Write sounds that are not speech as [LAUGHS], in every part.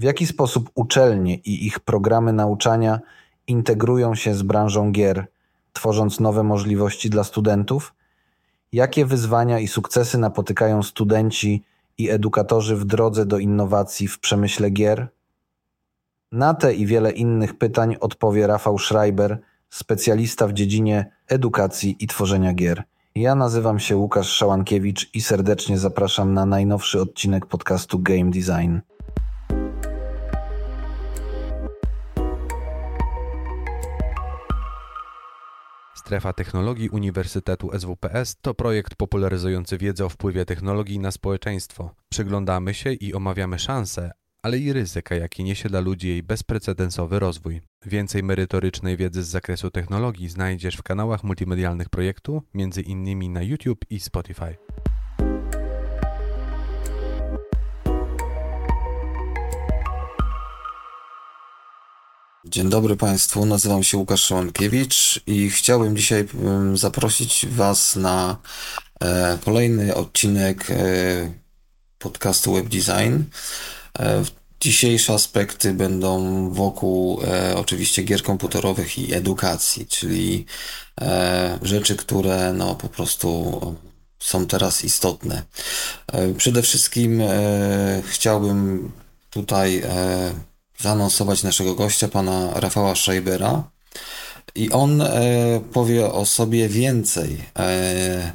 W jaki sposób uczelnie i ich programy nauczania integrują się z branżą gier, tworząc nowe możliwości dla studentów? Jakie wyzwania i sukcesy napotykają studenci i edukatorzy w drodze do innowacji w przemyśle gier? Na te i wiele innych pytań odpowie Rafał Schreiber, specjalista w dziedzinie edukacji i tworzenia gier. Ja nazywam się Łukasz Szałankiewicz i serdecznie zapraszam na najnowszy odcinek podcastu Game Design. Strefa Technologii Uniwersytetu SWPS to projekt popularyzujący wiedzę o wpływie technologii na społeczeństwo. Przyglądamy się i omawiamy szanse, ale i ryzyka, jakie niesie dla ludzi jej bezprecedensowy rozwój. Więcej merytorycznej wiedzy z zakresu technologii znajdziesz w kanałach multimedialnych projektu, innymi na YouTube i Spotify. Dzień dobry Państwu, nazywam się Łukasz Szymankiewicz i chciałbym dzisiaj zaprosić Was na e, kolejny odcinek e, podcastu Web Design. E, dzisiejsze aspekty będą wokół oczywiście gier komputerowych i edukacji, czyli rzeczy, które no po prostu są teraz istotne. Przede wszystkim chciałbym tutaj zaanonsować naszego gościa, pana Rafała Scheibera. I on e, powie o sobie więcej e,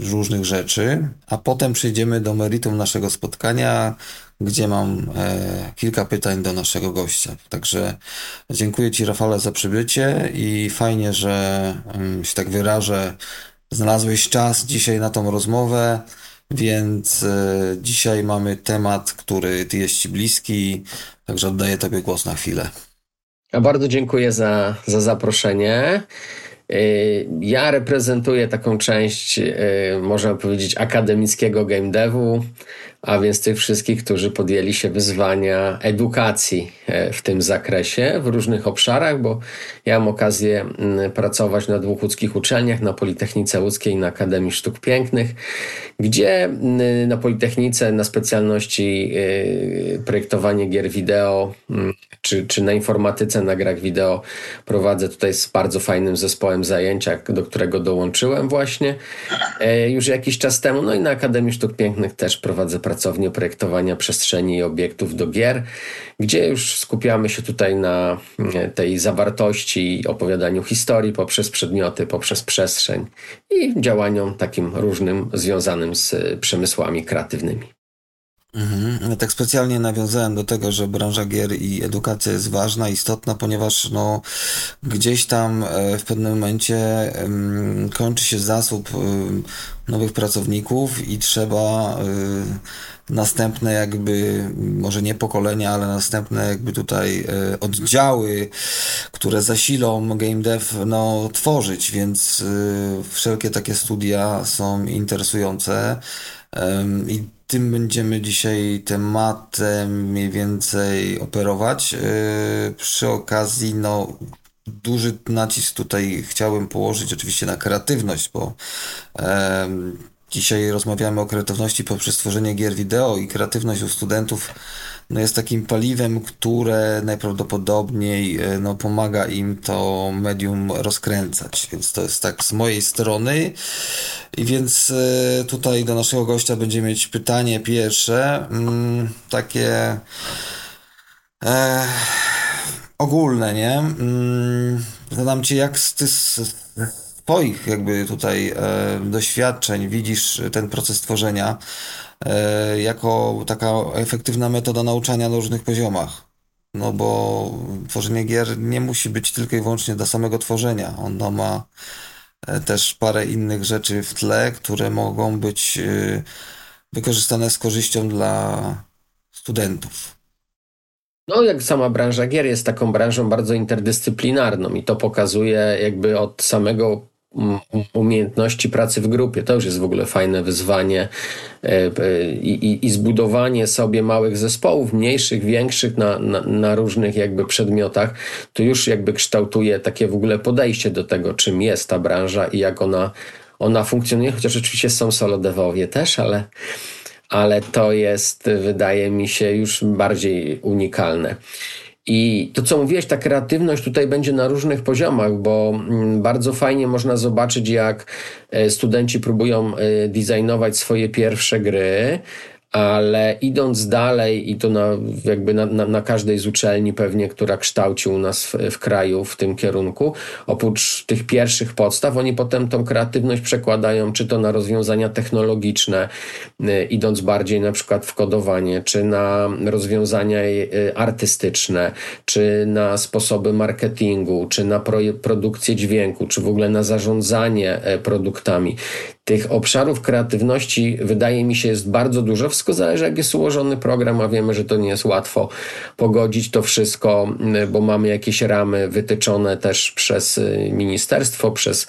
różnych rzeczy, a potem przejdziemy do meritum naszego spotkania, gdzie mam e, kilka pytań do naszego gościa. Także dziękuję Ci, Rafale, za przybycie i fajnie, że mm, się tak wyrażę. Znalazłeś czas dzisiaj na tą rozmowę. Więc e, dzisiaj mamy temat, który ty jest ci bliski, także oddaję tobie głos na chwilę. Ja bardzo dziękuję za, za zaproszenie. E, ja reprezentuję taką część, e, można powiedzieć, akademickiego game devu, a więc tych wszystkich, którzy podjęli się wyzwania edukacji e, w tym zakresie, w różnych obszarach, bo ja mam okazję mm, pracować na dwóch łódzkich uczelniach, na Politechnice Łódzkiej i na Akademii Sztuk Pięknych, gdzie mm, na Politechnice na specjalności e, projektowanie gier wideo, mm, czy, czy na informatyce na grach wideo prowadzę tutaj z bardzo fajnym zespołem zajęcia, do którego dołączyłem właśnie e, już jakiś czas temu. No i na Akademii Sztuk Pięknych też prowadzę pracę pracownię projektowania przestrzeni i obiektów do gier, gdzie już skupiamy się tutaj na e, tej zawartości i opowiadaniu historii poprzez przedmioty, poprzez przestrzeń i działaniom takim różnym związanym z przemysłami kreatywnymi. Mhm. Ja tak specjalnie nawiązałem do tego, że branża gier i edukacja jest ważna, istotna, ponieważ no, gdzieś tam e, w pewnym momencie kończy się zasób um, nowych pracowników i trzeba um, następne jakby, może nie pokolenia, ale następne jakby tutaj oddziały, które zasilą game dev, no, tworzyć, więc wszelkie takie studia są interesujące i tym będziemy dzisiaj tematem mniej więcej operować. Yy, przy okazji, no, duży nacisk tutaj chciałem położyć oczywiście na kreatywność, bo dzisiaj rozmawiamy o kreatywności poprzez tworzenie gier wideo i kreatywność u studentów no jest takim paliwem, które najprawdopodobniej e, no, pomaga im to medium rozkręcać. Więc to jest tak z mojej strony. I więc e, tutaj do naszego gościa będziemy mieć pytanie pierwsze, mm, takie e, ogólne, nie? Mm, zadam ci, jak ty, Twoich jakby tutaj e, doświadczeń widzisz ten proces tworzenia e, jako taka efektywna metoda nauczania na różnych poziomach? No bo tworzenie gier nie musi być tylko i wyłącznie dla samego tworzenia. Ono ma e, też parę innych rzeczy w tle, które mogą być e, wykorzystane z korzyścią dla studentów. No, jak sama branża gier jest taką branżą bardzo interdyscyplinarną i to pokazuje jakby od samego umiejętności pracy w grupie. To już jest w ogóle fajne wyzwanie e, e, i, i, i zbudowanie sobie małych zespołów, mniejszych, większych na, na, na, różnych jakby przedmiotach, to już jakby kształtuje takie w ogóle podejście do tego, czym jest ta branża i jak ona, ona funkcjonuje, chociaż oczywiście są solo devowie też, ale ale to jest, wydaje mi się, już bardziej unikalne. I to, co mówiłeś, ta kreatywność tutaj będzie na różnych poziomach, bo mm, bardzo fajnie można zobaczyć, jak e, studenci próbują e, designować swoje pierwsze gry, ale idąc dalej i to na, jakby na, na, na, każdej z uczelni pewnie, która kształci u nas w, w, kraju w tym kierunku, oprócz tych pierwszych podstaw, oni potem tą kreatywność przekładają czy to na rozwiązania technologiczne, y, idąc bardziej na przykład w kodowanie, czy na rozwiązania y, artystyczne, czy na sposoby marketingu, czy na pro, produkcję dźwięku, czy w ogóle na zarządzanie e, produktami. Tych obszarów kreatywności wydaje mi się jest bardzo dużo. Wszystko zależy, jak jest ułożony program, a wiemy, że to nie jest łatwo pogodzić to wszystko, bo mamy jakieś ramy wytyczone też przez y, ministerstwo, przez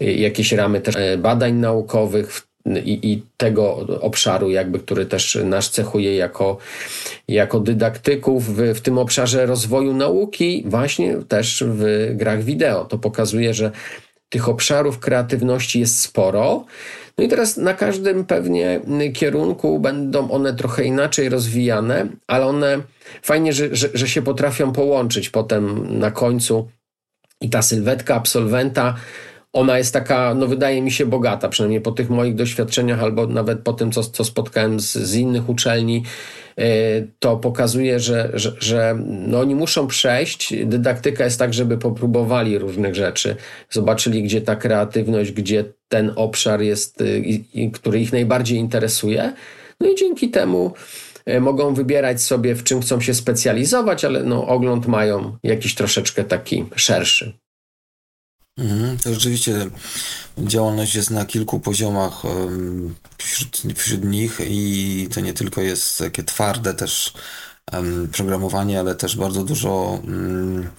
y, jakieś ramy też y, badań naukowych, i, i, tego obszaru, jakby, który też nas cechuje jako, jako dydaktyków w, w tym obszarze rozwoju nauki, właśnie też w grach wideo. To pokazuje, że tych obszarów kreatywności jest sporo. No i teraz na każdym pewnie kierunku będą one trochę inaczej rozwijane, ale one fajnie, że, że, że się potrafią połączyć potem na końcu. I ta sylwetka absolwenta, ona jest taka, no wydaje mi się, bogata, przynajmniej po tych moich doświadczeniach, albo nawet po tym, co, co spotkałem z, z innych uczelni E, to pokazuje, że, że, że no oni muszą przejść. Dydaktyka jest tak, żeby popróbowali różnych rzeczy, zobaczyli, gdzie ta kreatywność, gdzie ten obszar jest, y, który ich najbardziej interesuje. No i dzięki temu e, mogą wybierać sobie, w czym chcą się specjalizować, ale no, ogląd mają jakiś troszeczkę taki szerszy. Mhm, to rzeczywiście działalność jest na kilku poziomach wśród, wśród nich i to nie tylko jest takie twarde też programowanie, ale też bardzo dużo mm,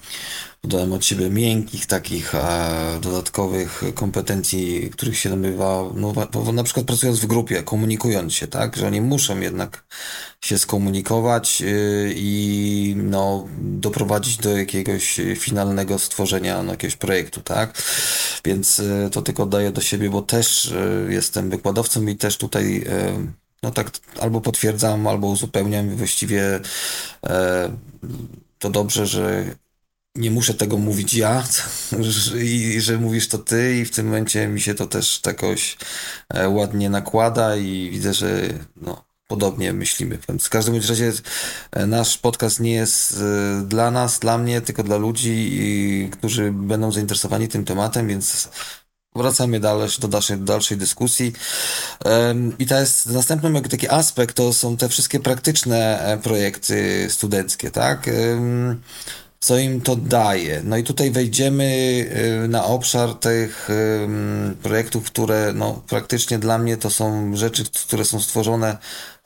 dodałem od siebie miękkich, takich e, dodatkowych kompetencji, których się nabywa, no, na przykład pracując w grupie, komunikując się, tak, że oni muszą jednak się skomunikować y, i no, doprowadzić do jakiegoś finalnego stworzenia no, jakiegoś projektu, tak? Więc y, to tylko oddaję do siebie, bo też y, jestem wykładowcą i też tutaj no tak albo potwierdzam, albo uzupełniam właściwie to dobrze, że nie muszę tego mówić ja [LAUGHS] i że mówisz to ty i w tym momencie mi się to też jakoś e, ładnie nakłada i widzę, że no, podobnie myślimy. W każdym razie e, nasz podcast nie jest e, dla nas, dla mnie, tylko dla ludzi, którzy będą zainteresowani tym tematem, więc wracamy dalej, do dalszej, dalszej dyskusji. I to jest następny taki aspekt, to są te wszystkie praktyczne projekty studenckie, tak? co im to daje. No i tutaj wejdziemy y, na obszar tych projektów, które no, praktycznie dla mnie to są rzeczy, które są stworzone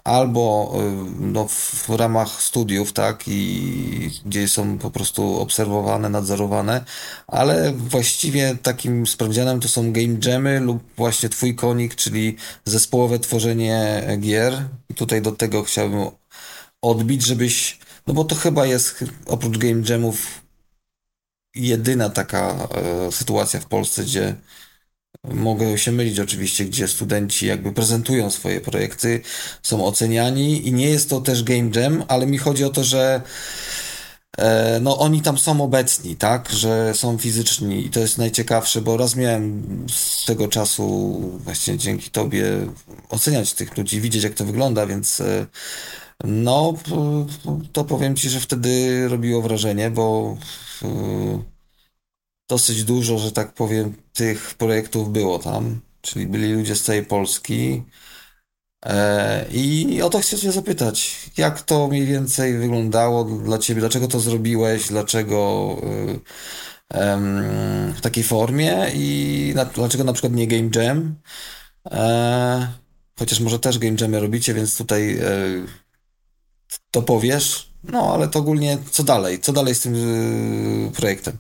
albo y, no, w ramach studiów, tak, i gdzie są po prostu obserwowane, nadzorowane, ale właściwie takim sprawdzianem to są game jamy lub właśnie twój konik, czyli zespołowe tworzenie gier. I tutaj do tego chciałbym odbić, żebyś no bo to chyba jest oprócz game jamów jedyna taka e, sytuacja w Polsce, gdzie mogę się mylić oczywiście, gdzie studenci jakby prezentują swoje projekty, są oceniani i nie jest to też game jam, ale mi chodzi o to, że e, no oni tam są obecni, tak, że są fizyczni i to jest najciekawsze, bo raz miałem z tego czasu właśnie dzięki tobie oceniać tych ludzi, widzieć jak to wygląda, więc e, no, to powiem Ci, że wtedy robiło wrażenie, bo dosyć dużo, że tak powiem, tych projektów było tam, czyli byli ludzie z całej Polski. E, I o to chcę Cię zapytać, jak to mniej więcej wyglądało dla Ciebie, dlaczego to zrobiłeś, dlaczego w takiej formie i dlaczego na przykład nie Game Jam? E, chociaż może też Game Jamy robicie, więc tutaj e, to powiesz. No, ale to ogólnie co dalej? Co dalej z tym projektem?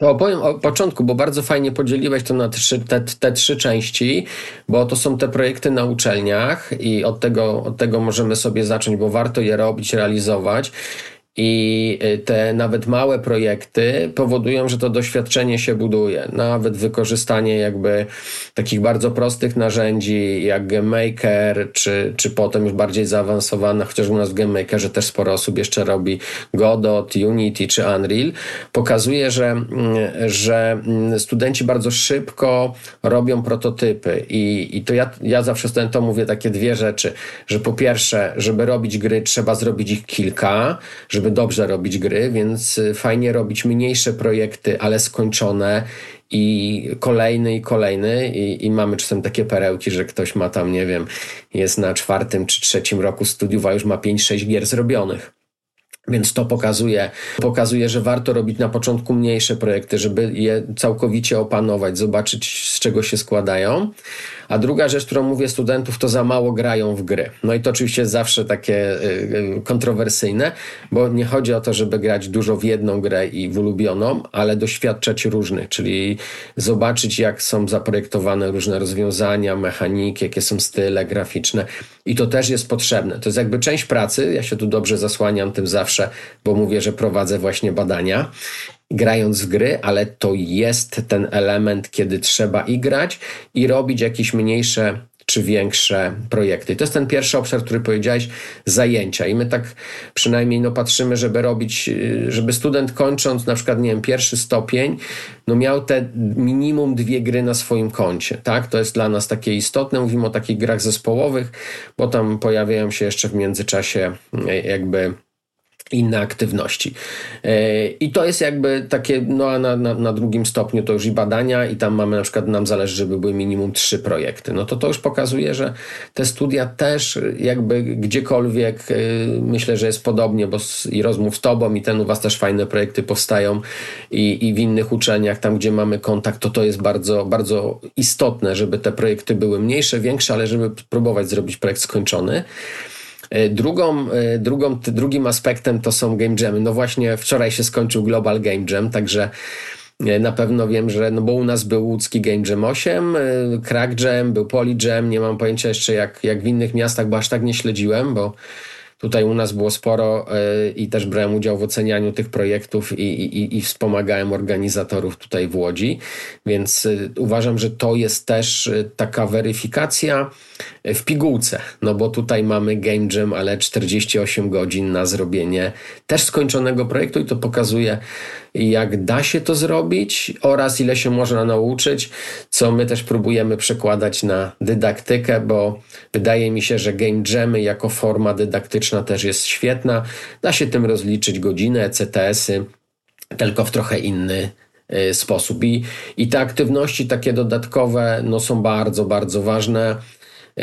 To opowiem o początku, bo bardzo fajnie podzieliłeś to na trzy, te, te trzy części, bo to są te projekty na uczelniach i od tego, od tego możemy sobie zacząć, bo warto je robić, realizować. I y, te nawet małe projekty powodują, że to doświadczenie się buduje. Nawet wykorzystanie jakby takich bardzo prostych narzędzi jak GameMaker, czy, czy potem już bardziej zaawansowane, chociaż u nas w GameMakerze też sporo osób jeszcze robi Godot, Unity czy Unreal, pokazuje, że, mm, że mm, studenci bardzo szybko robią prototypy. I, i to ja, ja zawsze studentom mówię takie dwie rzeczy, że po pierwsze, żeby robić gry, trzeba zrobić ich kilka, żeby dobrze robić gry, więc y, fajnie robić mniejsze projekty, ale skończone i kolejny i kolejny i, i, mamy czasem takie perełki, że ktoś ma tam, nie wiem, jest na czwartym czy trzecim roku studiów, a już ma 5-6 gier zrobionych. Więc to pokazuje, pokazuje, że warto robić na początku mniejsze projekty, żeby je całkowicie opanować, zobaczyć z czego się składają. A druga rzecz, którą mówię studentów, to za mało grają w gry. No i to oczywiście jest zawsze takie y, y, kontrowersyjne, bo nie chodzi o to, żeby grać dużo w jedną grę i w ulubioną, ale doświadczać różnych, czyli zobaczyć, jak są zaprojektowane różne rozwiązania, mechaniki, jakie są style graficzne. I to też jest potrzebne. To jest jakby część pracy. Ja się tu dobrze zasłaniam tym zawsze, bo mówię, że prowadzę właśnie badania grając w gry, ale to jest ten element, kiedy trzeba i grać, i robić jakieś mniejsze czy większe projekty. To jest ten pierwszy obszar, który powiedziałeś, zajęcia. I my tak przynajmniej no, patrzymy, żeby robić, żeby student kończąc na przykład, nie wiem, pierwszy stopień, no miał te minimum dwie gry na swoim koncie, tak? To jest dla nas takie istotne. Mówimy o takich grach zespołowych, bo tam pojawiają się jeszcze w międzyczasie jakby inne aktywności. E, I to jest jakby takie, no a na, na, na, drugim stopniu to już i badania i tam mamy na przykład, nam zależy, żeby były minimum trzy projekty. No to to już pokazuje, że te studia też jakby gdziekolwiek e, myślę, że jest podobnie, bo z, i rozmów z tobą i ten u was też fajne projekty powstają i, i w innych uczelniach, tam gdzie mamy kontakt, to to jest bardzo, bardzo istotne, żeby te projekty były mniejsze, większe, ale żeby próbować zrobić projekt skończony. E, drugą, e, drugą, drugim aspektem to są game jamy. No właśnie wczoraj się skończył Global Game Jam, także e, na pewno wiem, że, no bo u nas był łódzki Game Jam 8, Crack Jam, był Poly Jam, nie mam pojęcia jeszcze jak, jak w innych miastach, bo aż tak nie śledziłem, bo Tutaj u nas było sporo y, i też brałem udział w ocenianiu tych projektów i, i, i wspomagałem organizatorów tutaj w Łodzi, więc y, uważam, że to jest też y, taka weryfikacja w pigułce, no bo tutaj mamy game jam, ale 48 godzin na zrobienie też skończonego projektu i to pokazuje jak da się to zrobić oraz ile się można nauczyć, co my też próbujemy przekładać na dydaktykę, bo wydaje mi się, że game jamy jako forma dydaktyczna też jest świetna. Da się tym rozliczyć godzinę, ECTS-y, tylko w trochę inny y, sposób. I, I te aktywności takie dodatkowe no, są bardzo, bardzo ważne, y,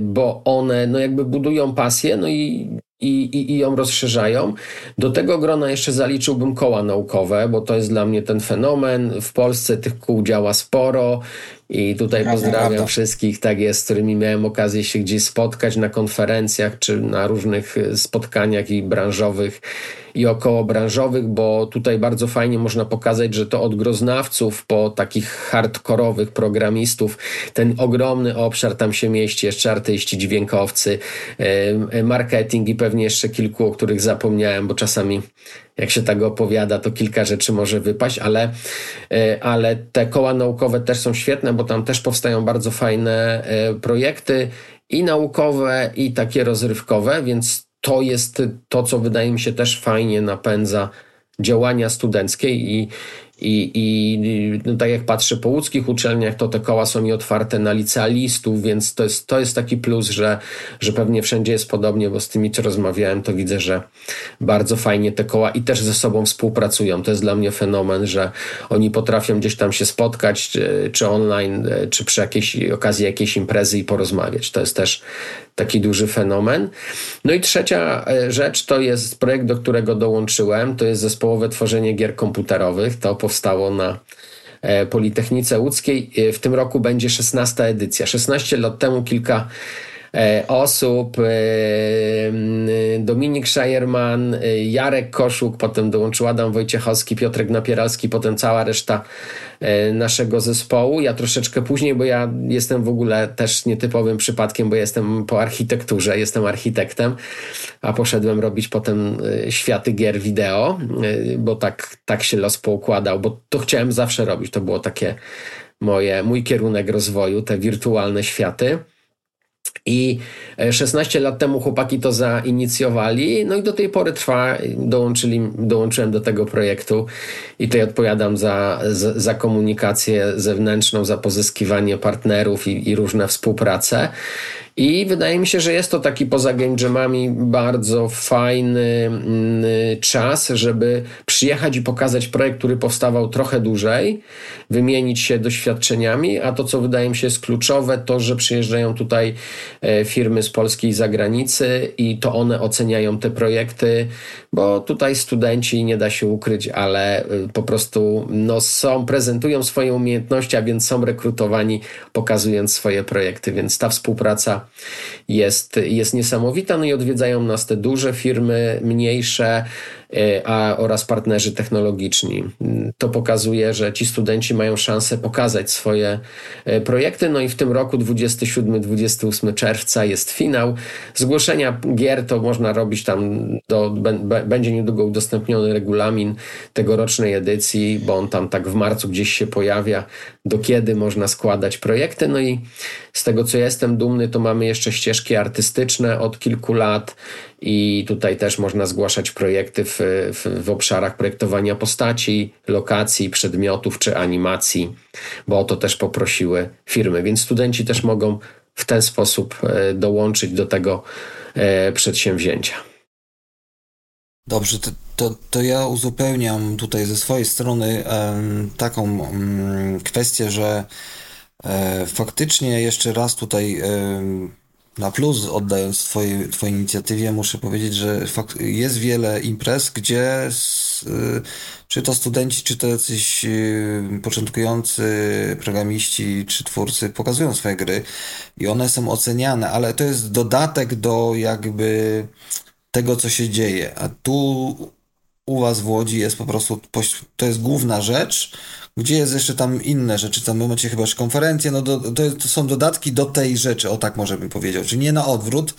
bo one no, jakby budują pasję, no i i, i, i ją rozszerzają. Do tego grona jeszcze zaliczyłbym koła naukowe, bo to jest dla mnie ten fenomen. W Polsce tych kół działa sporo i tutaj prawda, pozdrawiam prawda. wszystkich, tak jest, z którymi miałem okazję się gdzieś spotkać na konferencjach czy na różnych spotkaniach i branżowych i okołobranżowych, bo tutaj bardzo fajnie można pokazać, że to od groznawców po takich hardkorowych programistów ten ogromny obszar tam się mieści, jeszcze artyści, dźwiękowcy, marketing i pewnie jeszcze kilku, o których zapomniałem, bo czasami jak się tak opowiada, to kilka rzeczy może wypaść, ale, e, ale te koła naukowe też są świetne, bo tam też powstają bardzo fajne e, projekty i naukowe, i takie rozrywkowe, więc to jest to, co wydaje mi się też fajnie napędza działania studenckie i, i, i no tak jak patrzę po łódzkich uczelniach, to te koła są mi otwarte na licealistów, więc to jest, to jest taki plus, że, że pewnie wszędzie jest podobnie, bo z tymi, co rozmawiałem, to widzę, że bardzo fajnie te koła i też ze sobą współpracują. To jest dla mnie fenomen, że oni potrafią gdzieś tam się spotkać, czy, czy online, czy przy jakiejś okazji jakiejś imprezy i porozmawiać. To jest też taki duży fenomen. No i trzecia e, rzecz to jest projekt, do którego dołączyłem, to jest zespołowe tworzenie gier komputerowych. To powstało na e, Politechnice Łódzkiej. E, w tym roku będzie 16 edycja. 16 lat temu kilka osób. Dominik Szajerman, Jarek Koszuk, potem dołączył Adam Wojciechowski, Piotrek Napieralski, potem cała reszta naszego zespołu. Ja troszeczkę później, bo ja jestem w ogóle też nietypowym przypadkiem, bo jestem po architekturze, jestem architektem, a poszedłem robić potem światy gier wideo, bo tak, tak się los poukładał, bo to chciałem zawsze robić. To było takie moje, mój kierunek rozwoju, te wirtualne światy. I 16 e, lat temu chłopaki to zainicjowali, no i do tej pory trwa. Dołączyli, dołączyłem do tego projektu i tutaj odpowiadam za, za, komunikację zewnętrzną, za pozyskiwanie partnerów i, i różne współprace. I wydaje mi się, że jest to taki poza game bardzo fajny mm, czas, żeby przyjechać i pokazać projekt, który powstawał trochę dłużej, wymienić się doświadczeniami, a to, co wydaje mi się jest kluczowe, to, że przyjeżdżają tutaj e, firmy z Polski i zagranicy i to one oceniają te projekty, bo tutaj studenci, nie da się ukryć, ale e, po prostu no, są, prezentują swoje umiejętności, a więc są rekrutowani, pokazując swoje projekty, więc ta współpraca jest, jest niesamowita. No i odwiedzają nas te duże firmy, mniejsze, a, oraz partnerzy technologiczni. To pokazuje, że ci studenci mają szansę pokazać swoje e, projekty. No i w tym roku 27-28 czerwca jest finał. Zgłoszenia gier to można robić tam, do, będzie niedługo udostępniony regulamin tegorocznej edycji, bo on tam tak w marcu gdzieś się pojawia, do kiedy można składać projekty. No i z tego co jestem dumny, to mamy jeszcze ścieżki artystyczne od kilku lat i tutaj też można zgłaszać projekty w, w, w, obszarach projektowania postaci, lokacji, przedmiotów czy animacji, bo o to też poprosiły firmy, więc studenci też mogą w ten sposób e, dołączyć do tego e, przedsięwzięcia. Dobrze, to, to, to ja uzupełniam tutaj ze swojej strony taką mm, kwestię, że e, faktycznie jeszcze raz tutaj na plus oddając twojej, twojej inicjatywie, muszę powiedzieć, że fakt, jest wiele imprez, gdzie s, y, czy to studenci, czy to jacyś y, początkujący programiści, czy twórcy pokazują swoje gry i one są oceniane, ale to jest dodatek do jakby tego, co się dzieje. A tu u was w Łodzi jest po prostu, to jest główna rzecz, gdzie jest jeszcze tam inne rzeczy, tam macie chyba już konferencje, no do, to, to, są dodatki do tej rzeczy, o tak może bym powiedział, czyli nie na odwrót,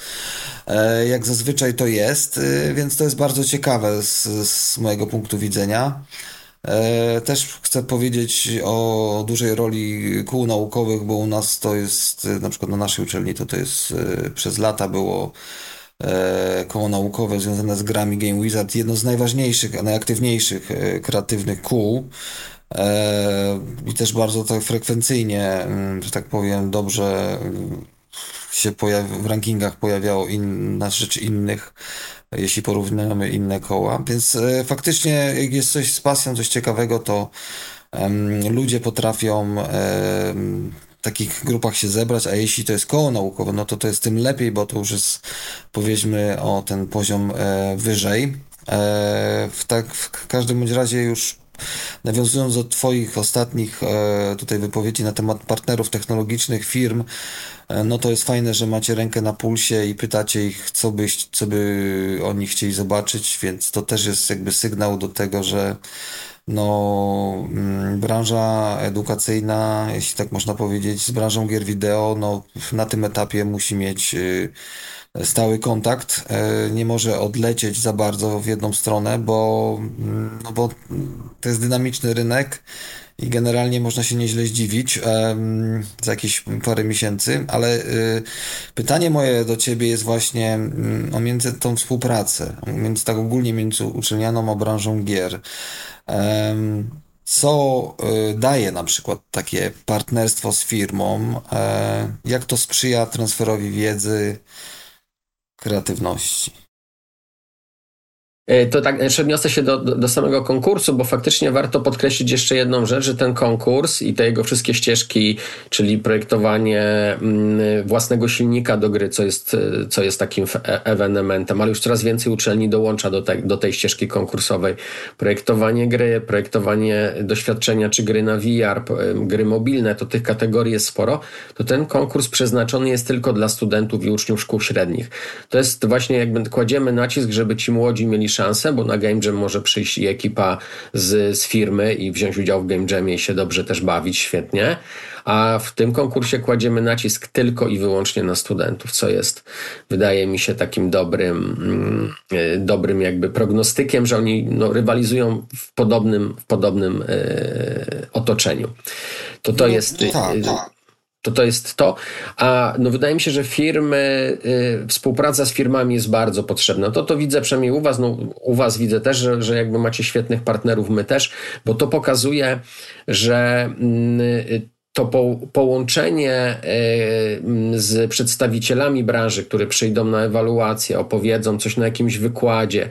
e, jak zazwyczaj to jest, e, więc to jest bardzo ciekawe z, z mojego punktu widzenia. E, też chcę powiedzieć o dużej roli kół naukowych, bo u nas to jest, na przykład na naszej uczelni to to jest przez lata było koło naukowe związane z grami Game Wizard, jedno z najważniejszych, najaktywniejszych kreatywnych kół. E, i też bardzo tak frekwencyjnie, mm, że tak powiem, dobrze mm, się w rankingach pojawiało in, na rzecz innych, jeśli porównamy inne koła. Więc e, faktycznie, jak jest coś z pasją, coś ciekawego, to ludzie potrafią w takich grupach się zebrać, a jeśli to jest koło naukowe, no to to jest tym lepiej, bo to już jest powiedzmy o ten poziom e, wyżej. E, w, tak, w każdym bądź razie już Nawiązując do Twoich ostatnich e, tutaj wypowiedzi na temat partnerów technologicznych, firm, e, no to jest fajne, że macie rękę na pulsie i pytacie ich, co, byś, co by oni chcieli zobaczyć, więc to też jest jakby sygnał do tego, że no, mm, branża edukacyjna, jeśli tak można powiedzieć, z branżą gier wideo, no, na tym etapie musi mieć y, stały kontakt, e, nie może odlecieć za bardzo w jedną stronę, bo, mm, no bo to jest dynamiczny rynek i generalnie można się nieźle zdziwić um, za jakieś parę miesięcy, ale y, pytanie moje do Ciebie jest właśnie um, o między tą współpracę, między tak ogólnie między uczelnianą a branżą gier. Co daje na przykład takie partnerstwo z firmą, e, jak to sprzyja transferowi wiedzy, kreatywności. E, to tak, jeszcze odniosę się do, do, do, samego konkursu, bo faktycznie warto podkreślić jeszcze jedną rzecz, że ten konkurs i te jego wszystkie ścieżki, czyli projektowanie mm, własnego silnika do gry, co jest, co jest takim e, ewenementem, ale już coraz więcej uczelni dołącza do, te, do tej ścieżki konkursowej. Projektowanie gry, projektowanie doświadczenia, czy gry na VR, gry mobilne, to tych kategorii jest sporo, to ten konkurs przeznaczony jest tylko dla studentów i uczniów szkół średnich. To jest właśnie jakby kładziemy nacisk, żeby ci młodzi mieli szansę, bo na Game Jam może przyjść i ekipa z, z firmy i wziąć udział w Game Jamie i się dobrze też bawić, świetnie. A w tym konkursie kładziemy nacisk tylko i wyłącznie na studentów, co jest, wydaje mi się, takim dobrym, mm, dobrym jakby prognostykiem, że oni no, rywalizują w podobnym, w podobnym e, otoczeniu. To to no, jest. Tak, tak to to jest to. A no wydaje mi się, że firmy, y, współpraca z firmami jest bardzo potrzebna. To to widzę przynajmniej u Was, no u Was widzę też, że, że jakby macie świetnych partnerów, my też, bo to pokazuje, że y, to po, połączenie z przedstawicielami branży, które przyjdą na ewaluację, opowiedzą coś na jakimś wykładzie,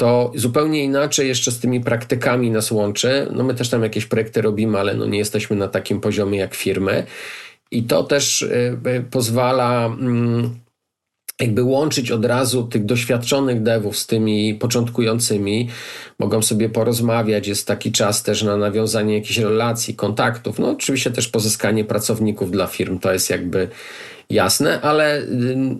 to zupełnie inaczej jeszcze z tymi praktykami nas łączy. No my też tam jakieś projekty robimy, ale no nie jesteśmy na takim poziomie jak firmy. I to też y, y, pozwala mm, jakby łączyć od razu tych doświadczonych devów z tymi początkującymi. Mogą sobie porozmawiać, jest taki czas też na nawiązanie jakichś relacji, kontaktów. No oczywiście też pozyskanie pracowników dla firm, to jest jakby jasne, ale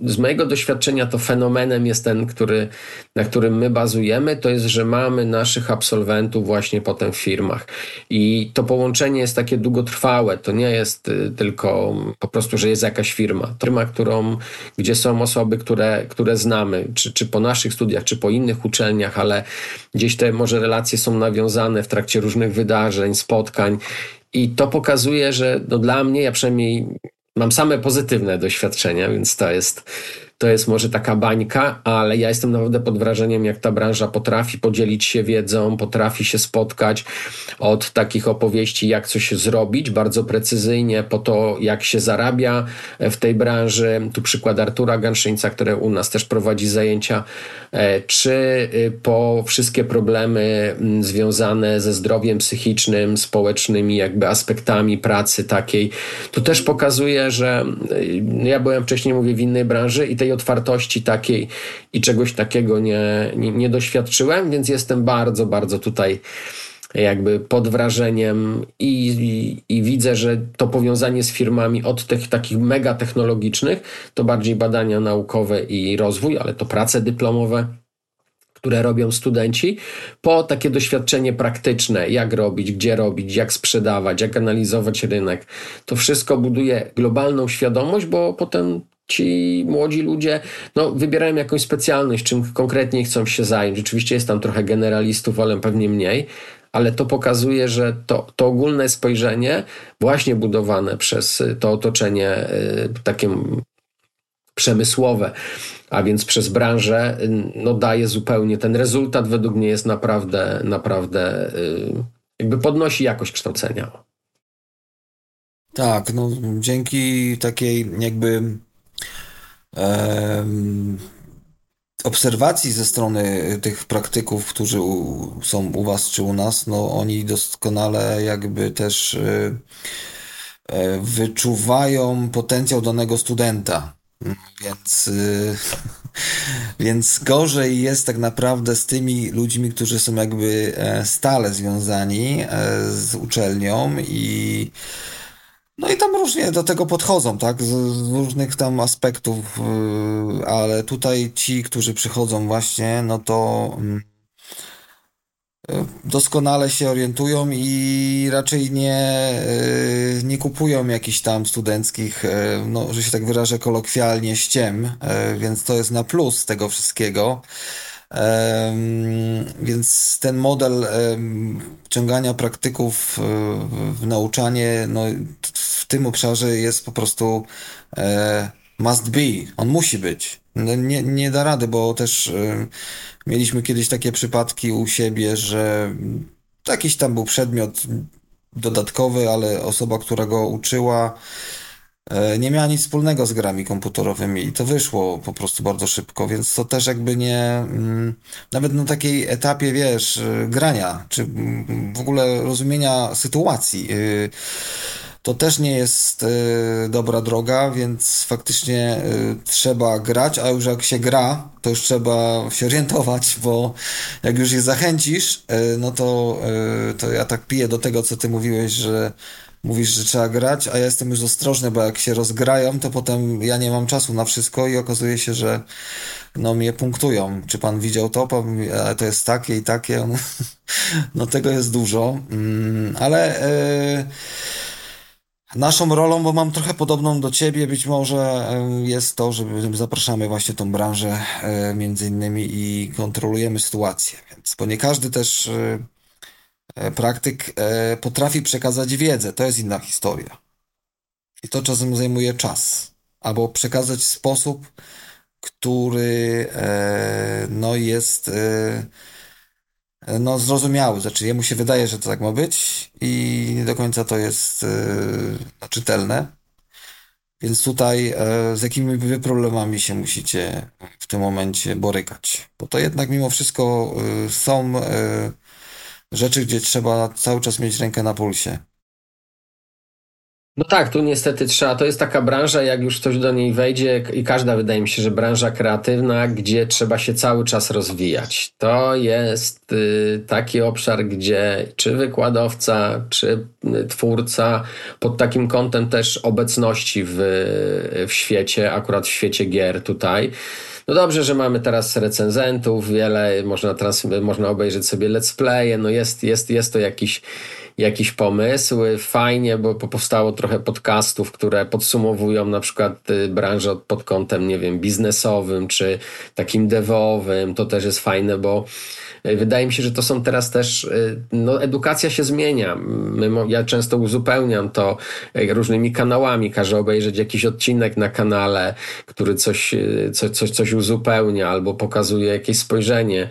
z mojego doświadczenia to fenomenem jest ten, który, na którym my bazujemy, to jest, że mamy naszych absolwentów właśnie potem w firmach. I to połączenie jest takie długotrwałe. To nie jest y, tylko po prostu, że jest jakaś firma. Firma, którą, gdzie są osoby, które, które znamy, czy, czy po naszych studiach, czy po innych uczelniach, ale gdzieś te może relacje są nawiązane w trakcie różnych wydarzeń, spotkań. I to pokazuje, że no dla mnie, ja przynajmniej mam same pozytywne doświadczenia, więc to jest to jest może taka bańka, ale ja jestem naprawdę pod wrażeniem, jak ta branża potrafi podzielić się wiedzą, potrafi się spotkać od takich opowieści, jak coś zrobić, bardzo precyzyjnie, po to, jak się zarabia w tej branży. Tu przykład Artura Ganszyńca, który u nas też prowadzi zajęcia, e, czy y, po wszystkie problemy mm, związane ze zdrowiem psychicznym, społecznymi jakby aspektami pracy takiej. To też pokazuje, że y, ja byłem wcześniej, mówię, w innej branży i tej otwartości takiej i czegoś takiego nie, nie, nie doświadczyłem, więc jestem bardzo, bardzo tutaj jakby pod wrażeniem i, i, i, widzę, że to powiązanie z firmami od tych takich mega technologicznych to bardziej badania naukowe i rozwój, ale to prace dyplomowe, które robią studenci, po takie doświadczenie praktyczne, jak robić, gdzie robić, jak sprzedawać, jak analizować rynek. To wszystko buduje globalną świadomość, bo potem ci młodzi ludzie no, wybierają jakąś specjalność, czym konkretnie chcą się zająć. Oczywiście jest tam trochę generalistów, ale pewnie mniej, ale to pokazuje, że to, to ogólne spojrzenie, właśnie budowane przez to otoczenie y, takie przemysłowe, a więc przez branżę, no daje zupełnie ten rezultat, według mnie jest naprawdę, naprawdę y, jakby podnosi jakość kształcenia. Tak, no dzięki takiej jakby obserwacji ze strony tych praktyków, którzy u, są u Was czy u nas, no oni doskonale jakby też y, y, wyczuwają potencjał danego studenta. Więc, y, [LAUGHS] więc gorzej jest tak naprawdę z tymi ludźmi, którzy są jakby e, stale związani e, z uczelnią i no i tam różnie do tego podchodzą, tak? Z, różnych tam aspektów, yy, ale tutaj ci, którzy przychodzą właśnie, no to yy, doskonale się orientują i raczej nie, yy, nie kupują jakichś tam studenckich, no, że się tak wyrażę kolokwialnie, ściem, więc to jest na plus tego wszystkiego. Więc ten model ciągania praktyków w nauczanie, no, w tym obszarze jest po prostu e, must be. On musi być. No, nie, nie da rady, bo też mieliśmy kiedyś takie przypadki u siebie, że jakiś tam był przedmiot dodatkowy, ale osoba, która go uczyła, nie miała nic wspólnego z grami komputerowymi i to wyszło po prostu bardzo szybko, więc to też jakby nie, mm, nawet na takiej etapie, wiesz, e, grania, czy mm, w ogóle rozumienia sytuacji, y, to też nie jest y, dobra droga, więc faktycznie trzeba grać, a już jak się gra, to już trzeba się orientować, bo jak już je zachęcisz, no to, to ja tak piję do tego, co ty mówiłeś, że mówisz, że trzeba grać, a ja jestem już ostrożny, bo jak się rozgrają, to potem ja nie mam czasu na wszystko i okazuje się, że no mnie punktują. Czy pan widział to? Ale to jest takie i takie. [LAUGHS] No tego jest dużo, mm, ale... Yy Naszą rolą, bo mam trochę podobną do ciebie, być może jest to, że zapraszamy właśnie tą branżę e, między innymi i kontrolujemy sytuację. Więc, bo nie każdy też e, e, praktyk potrafi przekazać wiedzę. To jest inna historia. I to czasem zajmuje czas. Albo przekazać w sposób, który no jest no, zrozumiały. Znaczy, jemu się wydaje, że to tak ma być i nie do końca to jest czytelne. Więc tutaj z jakimi wy problemami się musicie w tym momencie borykać? Bo to jednak mimo wszystko są rzeczy, gdzie trzeba cały czas mieć rękę na pulsie. No tak, tu niestety trzeba. To jest taka branża, jak już ktoś do niej wejdzie, i każda wydaje mi się, że branża kreatywna, gdzie trzeba się cały czas rozwijać. To jest y, taki obszar, gdzie czy wykładowca, czy y, twórca, pod takim kątem też obecności w, w świecie, akurat w świecie gier tutaj. No dobrze, że mamy teraz recenzentów, wiele, można, trans, można obejrzeć sobie let's playe, no jest, jest, jest to jakiś jakiś pomysł. Fajnie, bo powstało trochę podcastów, które podsumowują na przykład y, branżę pod kątem, nie wiem, biznesowym czy takim devowym. To też jest fajne, bo Wydaje mi się, że to są teraz też, y, no edukacja się zmienia. Ja często uzupełniam to różnymi kanałami. Każę obejrzeć jakiś odcinek na kanale, który coś, coś, coś, coś uzupełnia albo pokazuje jakieś spojrzenie.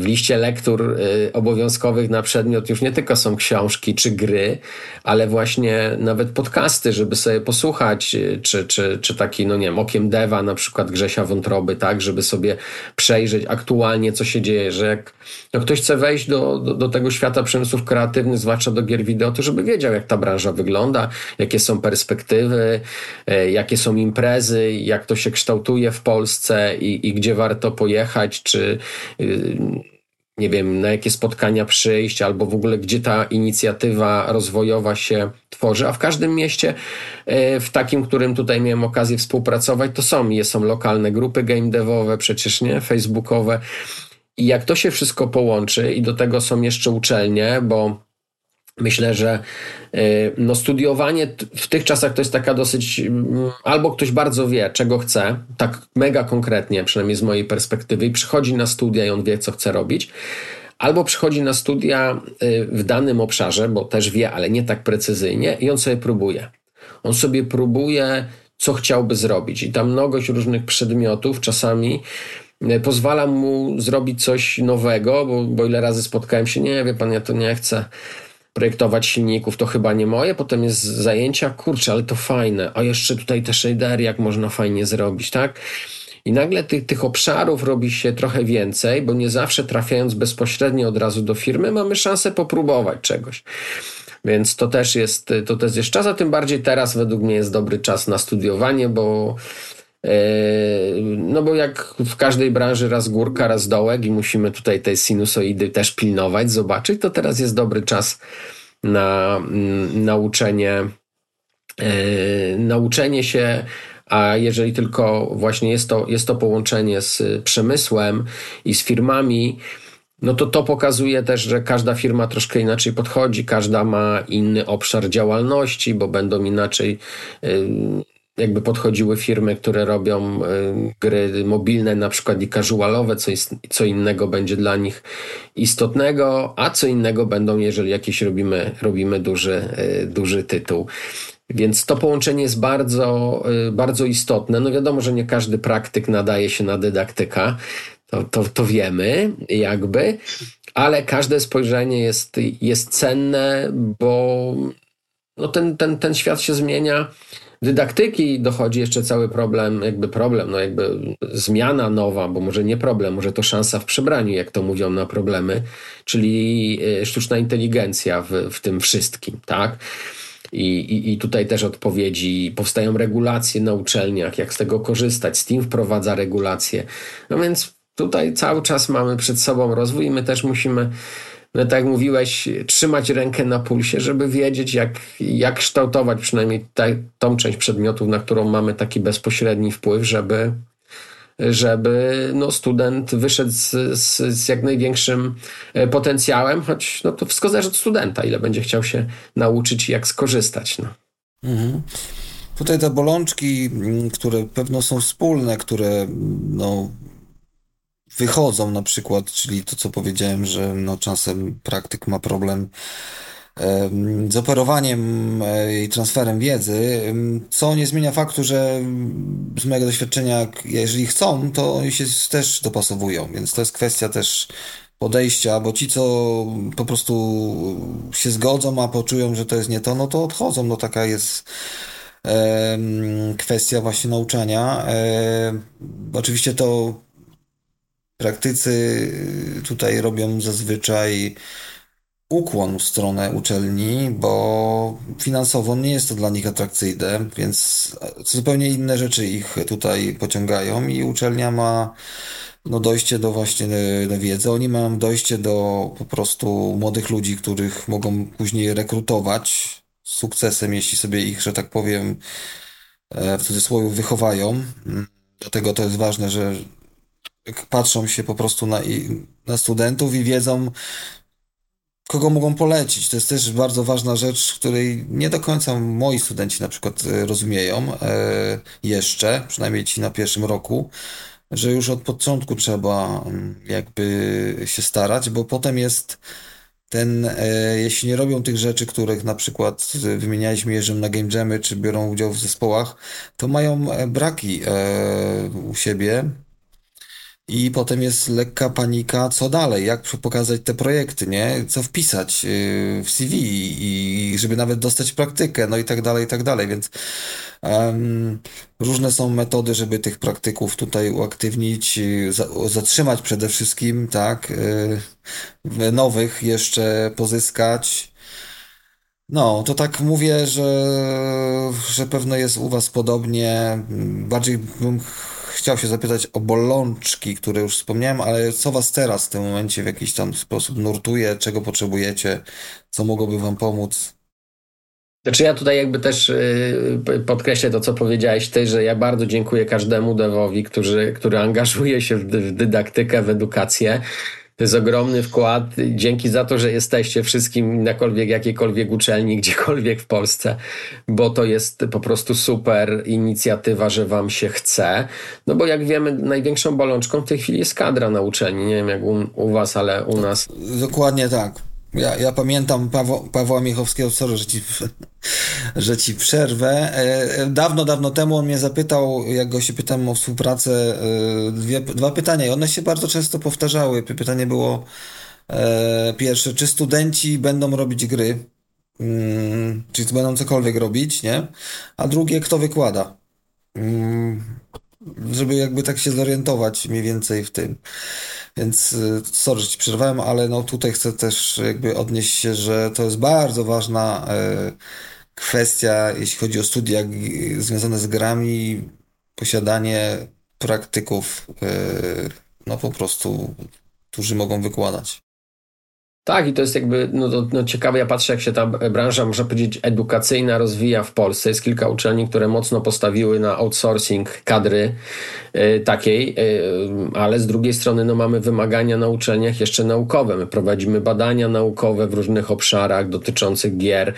W liście lektur obowiązkowych na przedmiot już nie tylko są książki, czy gry, ale właśnie nawet podcasty, żeby sobie posłuchać, czy, czy, czy taki, no nie wiem, okiem dewa, na przykład Grzesia Wątroby, tak, żeby sobie przejrzeć aktualnie, co się dzieje, że jak no ktoś chce wejść do, do, do tego świata przemysłów kreatywnych, zwłaszcza do gier wideo, to żeby wiedział, jak ta branża wygląda, jakie są perspektywy, e, jakie są imprezy, jak to się kształtuje w Polsce i, i gdzie warto pojechać, czy y, nie wiem, na jakie spotkania przyjść, albo w ogóle gdzie ta inicjatywa rozwojowa się tworzy. A w każdym mieście, e, w takim, którym tutaj miałem okazję współpracować, to są, są lokalne grupy game devowe, przecież nie, facebookowe. I jak to się wszystko połączy, i do tego są jeszcze uczelnie, bo Myślę, że y, no, studiowanie w tych czasach to jest taka dosyć. Mm, albo ktoś bardzo wie, czego chce, tak mega konkretnie, przynajmniej z mojej perspektywy, i przychodzi na studia i on wie, co chce robić, albo przychodzi na studia y, w danym obszarze, bo też wie, ale nie tak precyzyjnie, i on sobie próbuje. On sobie próbuje, co chciałby zrobić, i tam mnogość różnych przedmiotów czasami pozwala mu zrobić coś nowego, bo, bo ile razy spotkałem się, nie wie pan, ja to nie chcę projektować silników, to chyba nie moje, potem jest zajęcia, kurczę, ale to fajne, a jeszcze tutaj te shadery, jak można fajnie zrobić, tak? I nagle tych, tych obszarów robi się trochę więcej, bo nie zawsze trafiając bezpośrednio od razu do firmy, mamy szansę popróbować czegoś. Więc to też jest, to też jest czas, a tym bardziej teraz według mnie jest dobry czas na studiowanie, bo no bo jak w każdej branży raz górka, raz dołek i musimy tutaj tej sinusoidy też pilnować, zobaczyć, to teraz jest dobry czas na mm, nauczenie, yy, nauczenie się a jeżeli tylko właśnie jest to, jest to połączenie z przemysłem i z firmami, no to to pokazuje też, że każda firma troszkę inaczej podchodzi, każda ma inny obszar działalności, bo będą inaczej yy, jakby podchodziły firmy, które robią y, gry mobilne na przykład i casualowe, co, jest, co innego będzie dla nich istotnego, a co innego będą, jeżeli jakiś robimy, robimy duży, y, duży tytuł. Więc to połączenie jest bardzo, y, bardzo istotne. No wiadomo, że nie każdy praktyk nadaje się na dydaktyka, to, to, to wiemy jakby, ale każde spojrzenie jest, jest cenne, bo no ten, ten, ten świat się zmienia dydaktyki dochodzi jeszcze cały problem, jakby problem, no jakby zmiana nowa, bo może nie problem, może to szansa w przebraniu, jak to mówią na problemy, czyli y, sztuczna inteligencja w, w tym wszystkim, tak? I, i, I tutaj też odpowiedzi, powstają regulacje na uczelniach, jak z tego korzystać. Steam wprowadza regulacje. No więc tutaj cały czas mamy przed sobą rozwój i my też musimy no tak jak mówiłeś, trzymać rękę na pulsie, żeby wiedzieć, jak, jak kształtować przynajmniej te, tą część przedmiotów, na którą mamy taki bezpośredni wpływ, żeby, żeby no, student wyszedł z, z, z, jak największym e, potencjałem, choć no, to wszystko zależy od studenta, ile będzie chciał się nauczyć i jak skorzystać. No. Mhm. Tutaj te bolączki, które pewno są wspólne, które no, wychodzą na przykład, czyli to, co powiedziałem, że no, czasem praktyk ma problem z operowaniem e, i transferem wiedzy, co nie zmienia faktu, że z mojego doświadczenia, jeżeli chcą, to oni się też dopasowują, więc to jest kwestia też podejścia, bo ci, co po prostu się zgodzą, a poczują, że to jest nie to, no to odchodzą, no taka jest kwestia właśnie nauczania. Oczywiście to praktycy tutaj robią zazwyczaj ukłon w stronę uczelni, bo finansowo nie jest to dla nich atrakcyjne, więc zupełnie inne rzeczy ich tutaj pociągają i uczelnia ma no, dojście do właśnie do wiedzy. Oni mają dojście do po prostu młodych ludzi, których mogą później rekrutować z sukcesem, jeśli sobie ich, że tak powiem, e, w cudzysłowie wychowają. Dlatego to jest ważne, że patrzą się po prostu na, na studentów i wiedzą, kogo mogą polecić. To jest też bardzo ważna rzecz, której nie do końca moi studenci na przykład e, rozumieją e, jeszcze, przynajmniej ci na pierwszym roku, że już od początku trzeba mm, jakby się starać, bo potem jest ten, e, jeśli nie robią tych rzeczy, których na przykład wymienialiśmy, jeżdżą na game jamy, czy biorą udział w zespołach, to mają braki u siebie, i potem jest lekka panika, co dalej, jak pokazać te projekty, nie? Co wpisać y, w CV i żeby nawet dostać praktykę, no i tak dalej, i tak dalej, więc um, różne są metody, żeby tych praktyków tutaj uaktywnić, y, zatrzymać przede wszystkim, tak? Y, nowych jeszcze pozyskać. No, to tak mówię, że, że pewno jest u Was podobnie. Bardziej bym chciał się zapytać o bolączki, które już wspomniałem, ale co Was teraz w tym momencie w jakiś tam sposób nurtuje, czego potrzebujecie, co mogłoby Wam pomóc? Znaczy ja tutaj jakby też y, podkreślę to, co powiedziałeś ty, że ja bardzo dziękuję każdemu dewowi, który, który angażuje się w dydaktykę, w edukację. To jest ogromny wkład. Dzięki za to, że jesteście wszystkim nakolwiek, jakiejkolwiek uczelni, gdziekolwiek w Polsce, bo to jest po prostu super inicjatywa, że wam się chce. No bo jak wiemy, największą bolączką w tej chwili jest kadra na uczelni. Nie wiem jak u, u was, ale u nas. Dokładnie tak. Ja, ja pamiętam Pawo, Pawła Miechowskiego, sorry, że ci, [LAUGHS] że ci przerwę. E, dawno, dawno temu on mnie zapytał, jak go się pytałem o współpracę, e, dwie, dwa pytania i one się bardzo często powtarzały. Pytanie było e, pierwsze, czy studenci będą robić gry, mm, czy będą cokolwiek robić, nie? A drugie, kto wykłada? Mm, żeby jakby tak się zorientować mniej więcej w tym. Więc y, sorry, że ci przerwałem, ale no tutaj chcę też jakby odnieść się, że to jest bardzo ważna e, kwestia, jeśli chodzi o studia związane z grami, posiadanie praktyków, e, no po prostu, którzy mogą wykładać. Tak, i to jest jakby no, no, ciekawe. Ja patrzę, jak się ta branża, można powiedzieć, edukacyjna rozwija w Polsce. Jest kilka uczelni, które mocno postawiły na outsourcing kadry y, takiej, y, ale z drugiej strony no, mamy wymagania na uczelniach jeszcze naukowe. My prowadzimy badania naukowe w różnych obszarach dotyczących gier,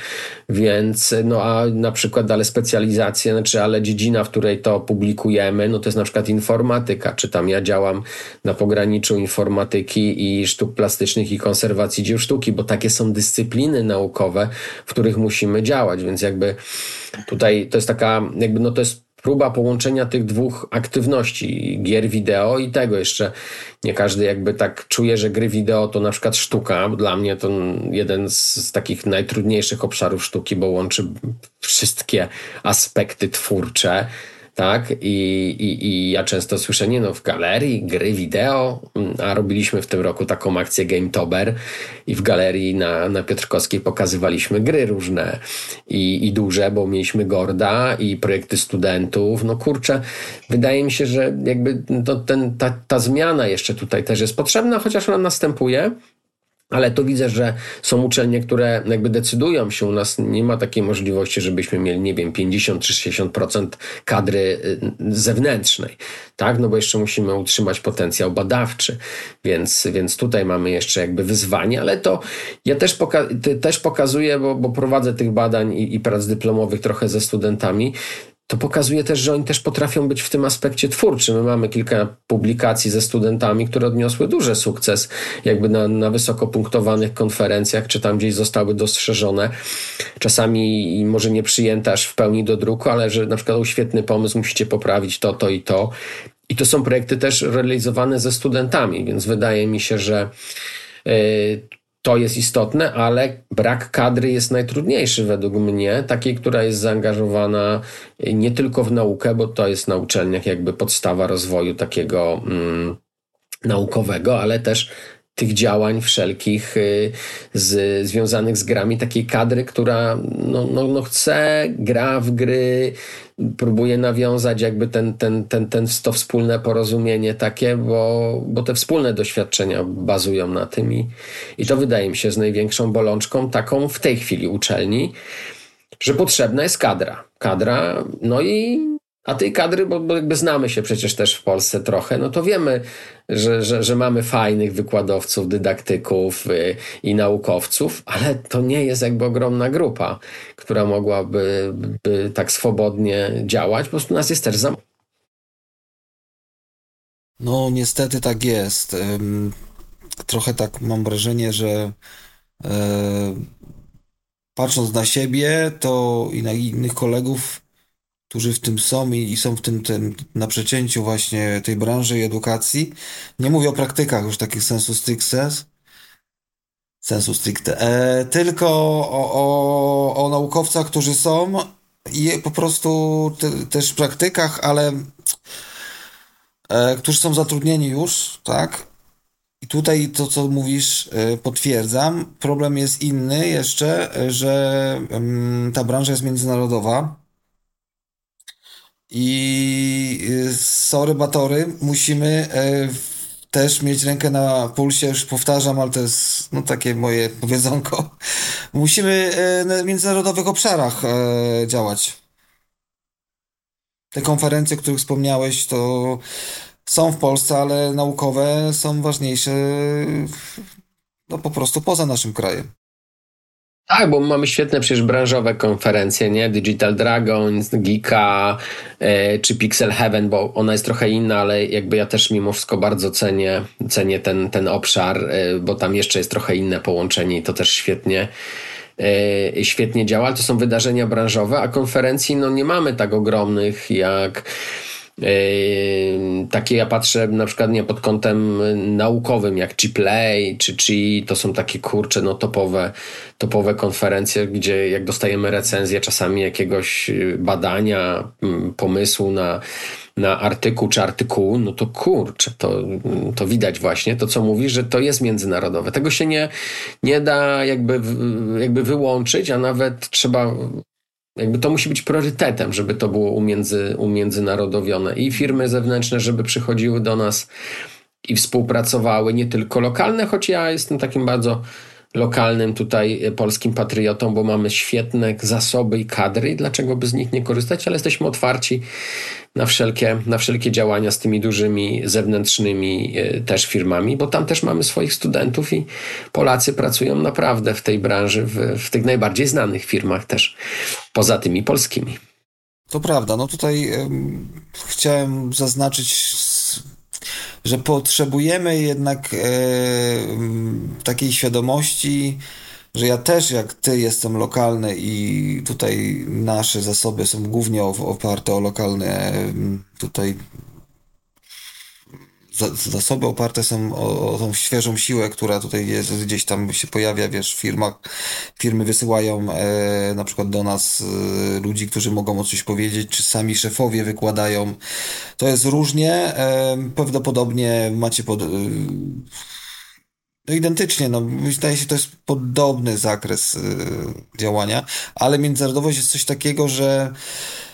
więc no a na przykład dalej specjalizacje, znaczy ale dziedzina, w której to publikujemy, no to jest na przykład informatyka. Czy tam ja działam na pograniczu informatyki i sztuk plastycznych i konserwacji dzieł sztuki, bo takie są dyscypliny naukowe, w których musimy działać, więc jakby tutaj to jest taka, jakby no to jest próba połączenia tych dwóch aktywności, gier wideo i tego jeszcze. Nie każdy jakby tak czuje, że gry wideo to na przykład sztuka. Dla mnie to jeden z, z takich najtrudniejszych obszarów sztuki, bo łączy wszystkie aspekty twórcze tak? I, i, I ja często słyszę, nie no, w galerii gry wideo, a robiliśmy w tym roku taką akcję Gametober i w galerii na, na Piotrkowskiej pokazywaliśmy gry różne i, i duże, bo mieliśmy Gorda i projekty studentów. No kurczę, wydaje mi się, że jakby to, ten, ta, ta zmiana jeszcze tutaj też jest potrzebna, chociaż ona następuje. Ale to widzę, że są uczelnie, które jakby decydują się. U nas nie ma takiej możliwości, żebyśmy mieli, nie wiem, 50 czy 60% kadry y, zewnętrznej, tak? No bo jeszcze musimy utrzymać potencjał badawczy, więc, więc tutaj mamy jeszcze jakby wyzwanie, ale to ja też, poka też pokazuję, bo, bo prowadzę tych badań i, i prac dyplomowych trochę ze studentami, to pokazuje też, że oni też potrafią być w tym aspekcie twórczym. My mamy kilka publikacji ze studentami, które odniosły duży sukces, jakby na, na wysoko punktowanych konferencjach, czy tam gdzieś zostały dostrzeżone. Czasami może nie przyjęte aż w pełni do druku, ale że na przykład o świetny pomysł, musicie poprawić to, to i to. I to są projekty też realizowane ze studentami, więc wydaje mi się, że yy, to jest istotne, ale brak kadry jest najtrudniejszy według mnie, takiej, która jest zaangażowana nie tylko w naukę, bo to jest na uczelniach jakby podstawa rozwoju takiego mm, naukowego, ale też tych działań wszelkich y, z, związanych z grami, takiej kadry, która no, no, no chce, gra w gry, próbuje nawiązać jakby ten, ten, ten, ten, to wspólne porozumienie takie, bo, bo te wspólne doświadczenia bazują na tym i, i to wydaje mi się z największą bolączką taką w tej chwili uczelni, że potrzebna jest kadra. Kadra, no i a tej kadry, bo, bo jakby znamy się przecież też w Polsce trochę, no to wiemy, że, że, że mamy fajnych wykładowców, dydaktyków y, i naukowców, ale to nie jest jakby ogromna grupa, która mogłaby by tak swobodnie działać. Po prostu nas jest też za No, niestety tak jest. Trochę tak mam wrażenie, że e, patrząc na siebie, to i na innych kolegów, którzy w tym są i, i są w tym, tym na przecięciu właśnie tej branży i edukacji. Nie mówię o praktykach już takich sensu stricte, sensu stricte, e, tylko o, o, o naukowcach, którzy są i po prostu te, też w praktykach, ale e, którzy są zatrudnieni już, tak? I tutaj to, co mówisz, e, potwierdzam. Problem jest inny jeszcze, że mm, ta branża jest międzynarodowa i y, sorry Batory, musimy e, też mieć rękę na pulsie, już powtarzam, ale to jest no, takie moje powiedzonko. Musimy e, na międzynarodowych obszarach e, działać. Te konferencje, o których wspomniałeś, to są w Polsce, ale naukowe są ważniejsze no, po prostu poza naszym krajem. Tak, bo mamy świetne przecież branżowe konferencje, nie? Digital Dragons, Geeka e, czy Pixel Heaven, bo ona jest trochę inna, ale jakby ja też mimo wszystko bardzo cenię, cenię ten, ten obszar, e, bo tam jeszcze jest trochę inne połączenie i to też świetnie e, świetnie działa. To są wydarzenia branżowe, a konferencji no nie mamy tak ogromnych jak takie ja patrzę na przykład nie pod kątem naukowym, jak G-Play czy Chi, to są takie kurcze, no topowe, topowe konferencje, gdzie jak dostajemy recenzję czasami jakiegoś badania, mm, pomysłu na, na artykuł czy artykuł, no to kurczę, to, to widać właśnie to, co mówisz, że to jest międzynarodowe. Tego się nie, nie da jakby, jakby wyłączyć, a nawet trzeba jakby to musi być priorytetem, żeby to było umiędzy, umiędzynarodowione. I firmy zewnętrzne, żeby przychodziły do nas i współpracowały, nie tylko lokalne, choć ja jestem takim bardzo lokalnym tutaj e, polskim patriotą, bo mamy świetne zasoby i kadry, dlaczego by z nich nie korzystać, ale jesteśmy otwarci na wszelkie, na wszelkie działania z tymi dużymi zewnętrznymi e, też firmami, bo tam też mamy swoich studentów i Polacy pracują naprawdę w tej branży, w, w tych najbardziej znanych firmach też, poza tymi polskimi. To prawda, no tutaj chciałem zaznaczyć że potrzebujemy jednak e, takiej świadomości że ja też jak ty jestem lokalny i tutaj nasze zasoby są głównie oparte o lokalne tutaj zasoby oparte są o, o tą świeżą siłę, która tutaj jest, gdzieś tam się pojawia, wiesz, w firmach. Firmy wysyłają e, na przykład do nas e, ludzi, którzy mogą o coś powiedzieć, czy sami szefowie wykładają. To jest różnie. E, prawdopodobnie macie pod... E, no identycznie, no wydaje się, to jest podobny zakres y, działania, ale międzynarodowość jest coś takiego, że e,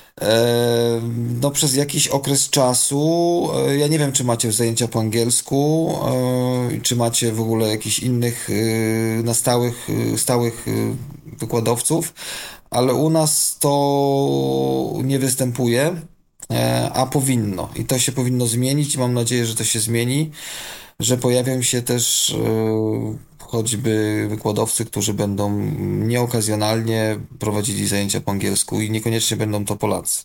no przez jakiś okres czasu, e, ja nie wiem, czy macie zajęcia po angielsku, e, czy macie w ogóle jakichś innych na stałych, stałych wykładowców, ale u nas to nie występuje, a powinno. I to się powinno zmienić i mam nadzieję, że to się zmieni że pojawią się też e, choćby wykładowcy, którzy będą nieokazjonalnie prowadzili zajęcia po angielsku i niekoniecznie będą to Polacy.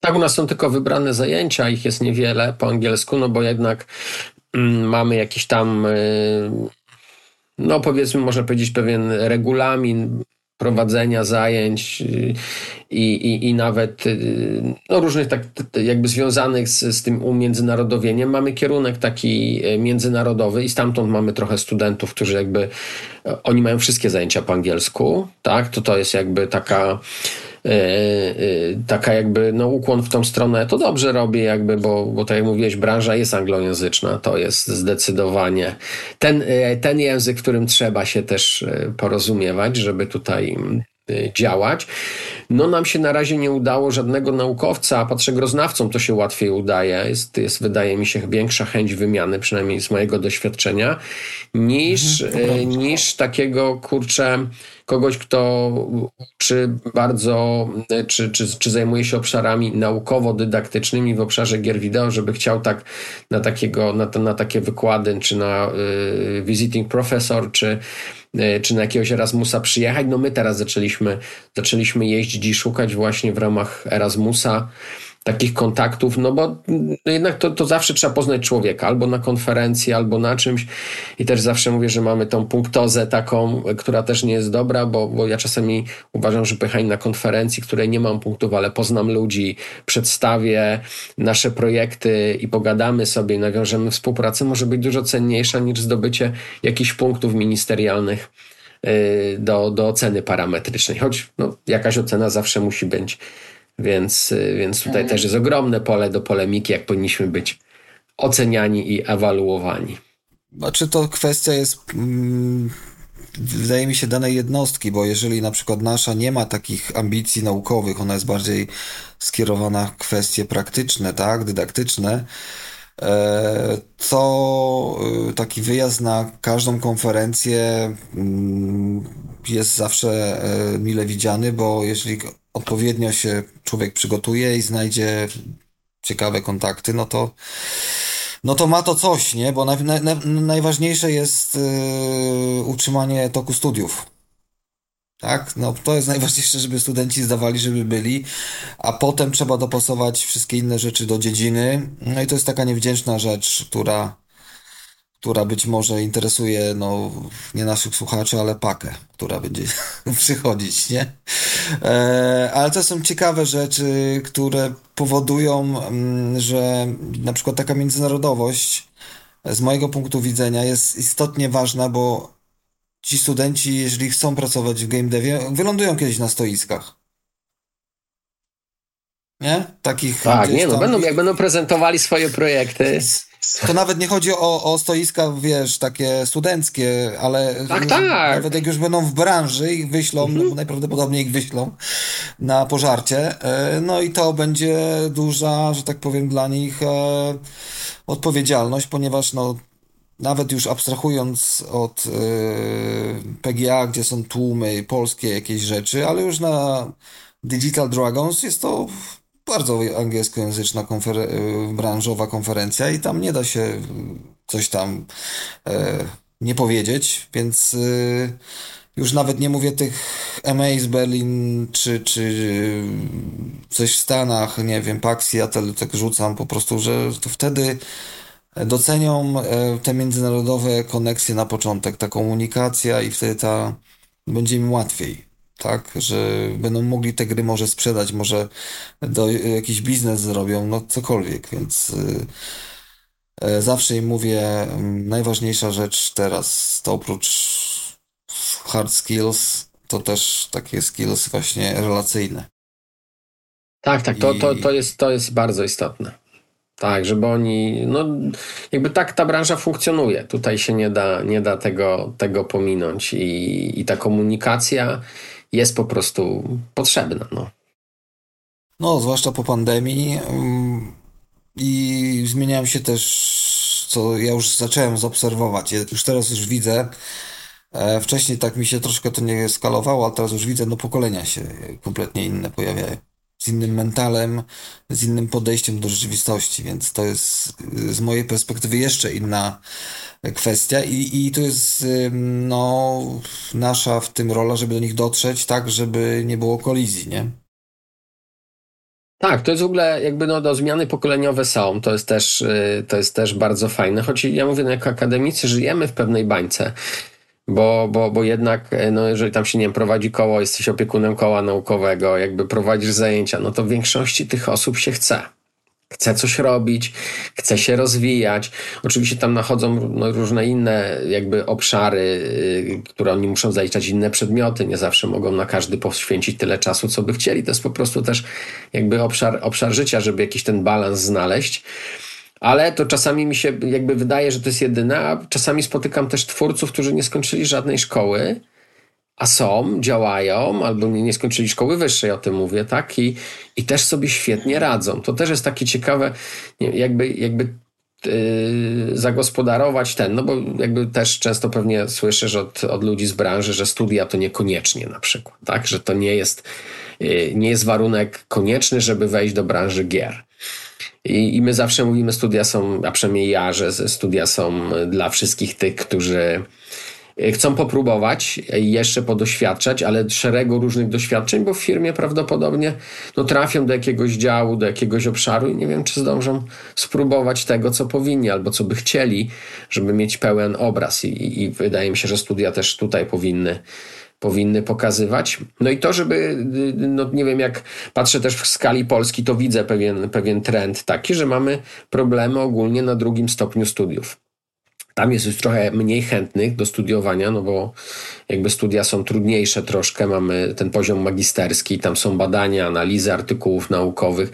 Tak, u nas są tylko wybrane zajęcia, ich jest niewiele po angielsku, no bo jednak mm, mamy jakiś tam, e, no powiedzmy, można powiedzieć, pewien regulamin prowadzenia zajęć y, i, i, i nawet y, no, różnych tak jakby związanych z, z tym umiędzynarodowieniem. Mamy kierunek taki e, międzynarodowy i stamtąd mamy trochę studentów, którzy jakby oni mają wszystkie zajęcia po angielsku, tak? To to jest jakby taka taka jakby no, ukłon w tą stronę, to dobrze robi jakby, bo, bo tak jak mówiłeś, branża jest anglojęzyczna, to jest zdecydowanie ten, e, ten język, którym trzeba się też porozumiewać, żeby tutaj działać. No nam się na razie nie udało żadnego naukowca, a patrzegroznawcom to się łatwiej udaje. Jest, jest wydaje mi się większa chęć wymiany, przynajmniej z mojego doświadczenia, niż, mhm, niż takiego kurczę kogoś, kto uczy bardzo, czy, czy, czy zajmuje się obszarami naukowo-dydaktycznymi w obszarze gier wideo, żeby chciał tak na, takiego, na, na takie wykłady, czy na y, visiting professor, czy, y, czy na jakiegoś Erasmusa przyjechać. No my teraz zaczęliśmy, zaczęliśmy jeździć i szukać właśnie w ramach Erasmusa takich kontaktów, no bo jednak to, to zawsze trzeba poznać człowieka, albo na konferencji, albo na czymś. I też zawsze mówię, że mamy tą punktozę taką, która też nie jest dobra, bo, bo ja czasami uważam, że pychanie na konferencji, której nie mam punktów, ale poznam ludzi, przedstawię nasze projekty i pogadamy sobie i nawiążemy współpracę, może być dużo cenniejsza niż zdobycie jakichś punktów ministerialnych y, do, do oceny parametrycznej, choć no, jakaś ocena zawsze musi być więc, y, więc tutaj mhm. też jest ogromne pole do polemiki, jak powinniśmy być oceniani i ewaluowani. Znaczy to kwestia jest, mm, wydaje mi się, danej jednostki, bo jeżeli na przykład nasza nie ma takich ambicji naukowych, ona jest bardziej skierowana w kwestie praktyczne, tak, dydaktyczne, e, to y, taki wyjazd na każdą konferencję mm, jest zawsze e, mile widziany, bo jeżeli odpowiednio się człowiek przygotuje i znajdzie ciekawe kontakty, no to, no to ma to coś, nie? Bo na, na, najważniejsze jest yy, utrzymanie toku studiów. Tak? No to jest najważniejsze, żeby studenci zdawali, żeby byli, a potem trzeba dopasować wszystkie inne rzeczy do dziedziny. No i to jest taka niewdzięczna rzecz, która która być może interesuje no, nie naszych słuchaczy, ale pakę, która będzie [LAUGHS] przychodzić, nie? E, ale to są ciekawe rzeczy, które powodują, mm, że na przykład taka międzynarodowość z mojego punktu widzenia jest istotnie ważna, bo ci studenci, jeżeli chcą pracować w game devie, wylądują kiedyś na stoiskach. Nie? Takich. Tak, nie, no będą, jak będą prezentowali swoje projekty. To nawet nie chodzi o, o stoiska, wiesz, takie studenckie, ale tak, tak. nawet jak już będą w branży ich wyślą, mhm. no, najprawdopodobniej ich wyślą na pożarcie, e, no i to będzie duża, że tak powiem, dla nich e, odpowiedzialność, ponieważ no, nawet już abstrahując od e, PGA, gdzie są tłumy polskie jakieś rzeczy, ale już na Digital Dragons jest to bardzo angielskojęzyczna konfer y, branżowa konferencja i tam nie da się coś tam e, nie powiedzieć, więc y, już nawet nie mówię tych MA z Berlin czy, czy coś w Stanach, nie wiem, PAX Seattle, tak rzucam po prostu, że to wtedy docenią e, te międzynarodowe koneksje na początek, ta komunikacja i wtedy ta będzie im łatwiej, tak? Że będą mogli te gry może sprzedać, może do, jakiś biznes zrobią, no cokolwiek, więc y, zawsze im mówię, mm, najważniejsza rzecz teraz to oprócz hard skills, to też takie skills właśnie relacyjne. Tak, tak, to, to, to, jest, to jest bardzo istotne. Tak, żeby oni, no jakby tak ta branża funkcjonuje. Tutaj się nie da, nie da tego, tego pominąć i, i ta komunikacja jest po prostu potrzebna. No, no zwłaszcza po pandemii mm, i zmieniałem się też, co ja już zacząłem zaobserwować. Już teraz już widzę, e, wcześniej tak mi się troszkę to nie skalowało, a teraz już widzę, no pokolenia się kompletnie inne pojawiają z innym mentalem, z innym podejściem do rzeczywistości, więc to jest z mojej perspektywy jeszcze inna kwestia i, i to jest no, nasza w tym rola, żeby do nich dotrzeć tak, żeby nie było kolizji, nie? Tak, to jest w ogóle jakby no, do zmiany pokoleniowe są, to jest też, y, to jest też bardzo fajne, choć ja mówię, no, jako akademicy żyjemy w pewnej bańce, bo, bo, bo jednak, e, no, jeżeli tam się nie wiem, prowadzi koło, jesteś opiekunem koła naukowego, jakby prowadzisz zajęcia, no to w większości tych osób się chce. Chce coś robić, chce się rozwijać. Oczywiście tam nachodzą no, różne inne jakby obszary, yy, które oni muszą zaliczać, inne przedmioty. Nie zawsze mogą na każdy poświęcić tyle czasu, co by chcieli. To jest po prostu też jakby obszar, obszar życia, żeby jakiś ten balans znaleźć ale to czasami mi się jakby wydaje, że to jest jedyne, a czasami spotykam też twórców, którzy nie skończyli żadnej szkoły, a są, działają, albo nie, nie skończyli szkoły wyższej, o tym mówię, tak? I, i też sobie świetnie radzą. To też jest takie ciekawe, jakby, jakby yy, zagospodarować ten, no bo jakby też często pewnie słyszysz od, od ludzi z branży, że studia to niekoniecznie na przykład, tak? Że to nie jest, yy, nie jest warunek konieczny, żeby wejść do branży gier. I, I, my zawsze mówimy, studia są, a przynajmniej ja, że studia są dla wszystkich tych, którzy e, chcą popróbować, jeszcze podoświadczać, ale szeregu różnych doświadczeń, bo w firmie prawdopodobnie no, trafią do jakiegoś działu, do jakiegoś obszaru i nie wiem, czy zdążą spróbować tego, co powinni albo co by chcieli, żeby mieć pełen obraz. I, i wydaje mi się, że studia też tutaj powinny powinny pokazywać. No i to, żeby, no nie wiem, jak patrzę też w skali Polski, to widzę pewien, pewien trend taki, że mamy problemy ogólnie na drugim stopniu studiów. Tam jest już trochę mniej chętnych do studiowania, no bo jakby studia są trudniejsze troszkę, mamy ten poziom magisterski, tam są badania, analizy artykułów naukowych.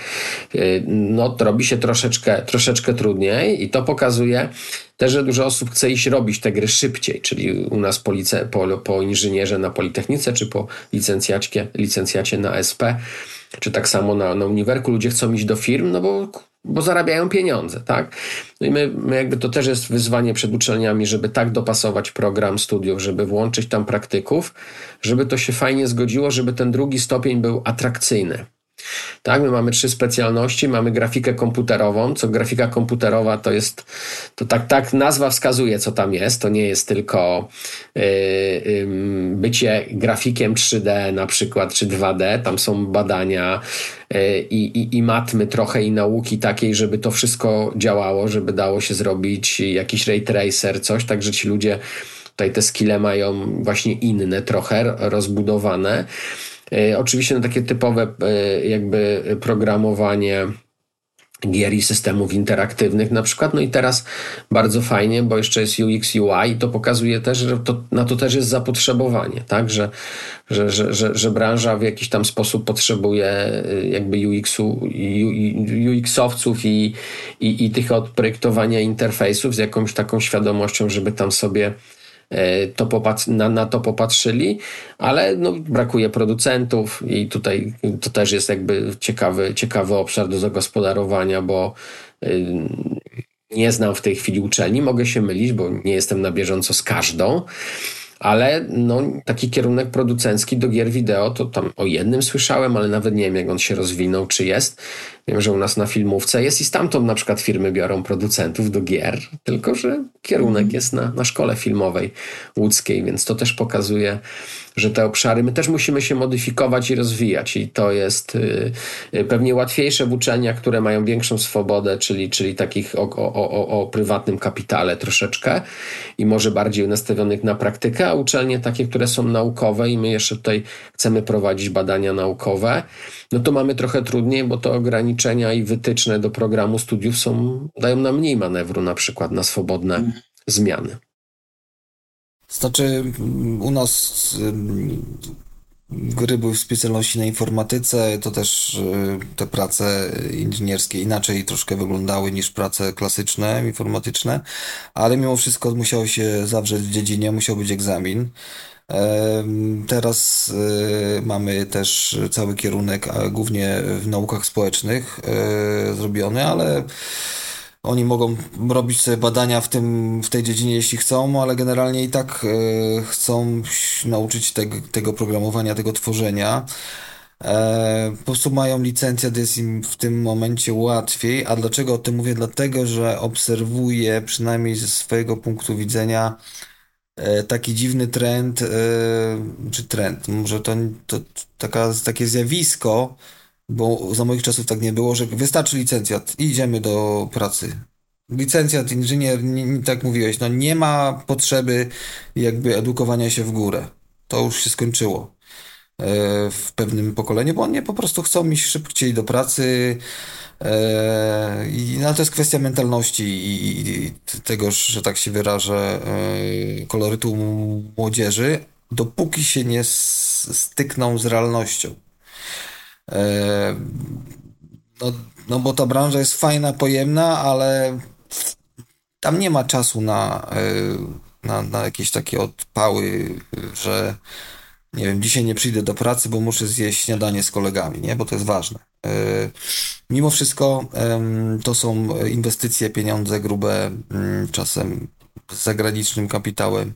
No to robi się troszeczkę, troszeczkę trudniej i to pokazuje też, że dużo osób chce iść robić te gry szybciej, czyli u nas po, lice, po, po inżynierze na Politechnice, czy po licencjacie, licencjacie na SP, czy tak samo na, na uniwerku ludzie chcą iść do firm, no bo bo zarabiają pieniądze, tak? No i my, my, jakby to też jest wyzwanie przed uczelniami, żeby tak dopasować program studiów, żeby włączyć tam praktyków, żeby to się fajnie zgodziło, żeby ten drugi stopień był atrakcyjny. Tak, my mamy trzy specjalności, mamy grafikę komputerową, co grafika komputerowa to jest, to tak, tak nazwa wskazuje, co tam jest, to nie jest tylko yy, yy, bycie grafikiem 3D na przykład, czy 2D, tam są badania yy, i, i matmy trochę i nauki takiej, żeby to wszystko działało, żeby dało się zrobić jakiś ray tracer, coś, tak, że ci ludzie tutaj te skille mają właśnie inne trochę, rozbudowane. E, oczywiście na takie typowe e, jakby programowanie gier i systemów interaktywnych na przykład. No i teraz bardzo fajnie, bo jeszcze jest UX, UI i to pokazuje też, że to, na to też jest zapotrzebowanie, tak? Że, że, że, że, że branża w jakiś tam sposób potrzebuje e, jakby UX-u, UX-owców i, i, i tych od projektowania interfejsów z jakąś taką świadomością, żeby tam sobie E, to na, na to popatrzyli, ale no, brakuje producentów i tutaj to też jest jakby ciekawy, ciekawy obszar do zagospodarowania, bo y, nie znam w tej chwili uczelni, mogę się mylić, bo nie jestem na bieżąco z każdą, ale no, taki kierunek producencki do gier wideo, to tam o jednym słyszałem, ale nawet nie wiem, jak on się rozwinął, czy jest. Wiem, że u nas na filmówce jest i stamtąd na przykład firmy biorą producentów do gier, tylko że kierunek mhm. jest na, na szkole filmowej łódzkiej, więc to też pokazuje że te obszary, my też musimy się modyfikować i rozwijać i to jest y, y, pewnie łatwiejsze w uczelniach, które mają większą swobodę, czyli, czyli takich o, o, o, o prywatnym kapitale troszeczkę i może bardziej nastawionych na praktykę, a uczelnie takie, które są naukowe i my jeszcze tutaj chcemy prowadzić badania naukowe, no to mamy trochę trudniej, bo to ograniczenia i wytyczne do programu studiów są, dają nam mniej manewru na przykład na swobodne mhm. zmiany. Znaczy, u nas gry były w specjalności na informatyce, to też y, te prace inżynierskie inaczej troszkę wyglądały niż prace klasyczne, informatyczne, ale mimo wszystko musiało się zawrzeć w dziedzinie, musiał być egzamin. Teraz y, mamy też cały kierunek, głównie w naukach społecznych y, zrobiony, ale oni mogą robić sobie badania w, tym, w tej dziedzinie, jeśli chcą, ale generalnie i tak e, chcą nauczyć te, tego programowania, tego tworzenia. E, po prostu mają licencję, to jest im w tym momencie łatwiej. A dlaczego o tym mówię? Dlatego, że obserwuję przynajmniej ze swojego punktu widzenia taki dziwny trend, czy trend, może to, to taka, takie zjawisko, bo za moich czasów tak nie było, że wystarczy licencjat i idziemy do pracy. Licencjat, inżynier, nie, tak mówiłeś, no nie ma potrzeby jakby edukowania się w górę. To już się skończyło e, w pewnym pokoleniu, bo oni po prostu chcą iść szybciej do pracy e, i no, to jest kwestia mentalności i, i tego, że tak się wyrażę, e, kolorytu młodzieży, dopóki się nie stykną z realnością. E, no, no bo ta branża jest fajna, pojemna, ale tam nie ma czasu na, e, na, na jakieś takie odpały, że nie wiem, dzisiaj nie przyjdę do pracy, bo muszę zjeść śniadanie z kolegami, nie? Bo to jest ważne. E, mimo wszystko to są inwestycje, pieniądze grube, mm, czasem z zagranicznym kapitałem,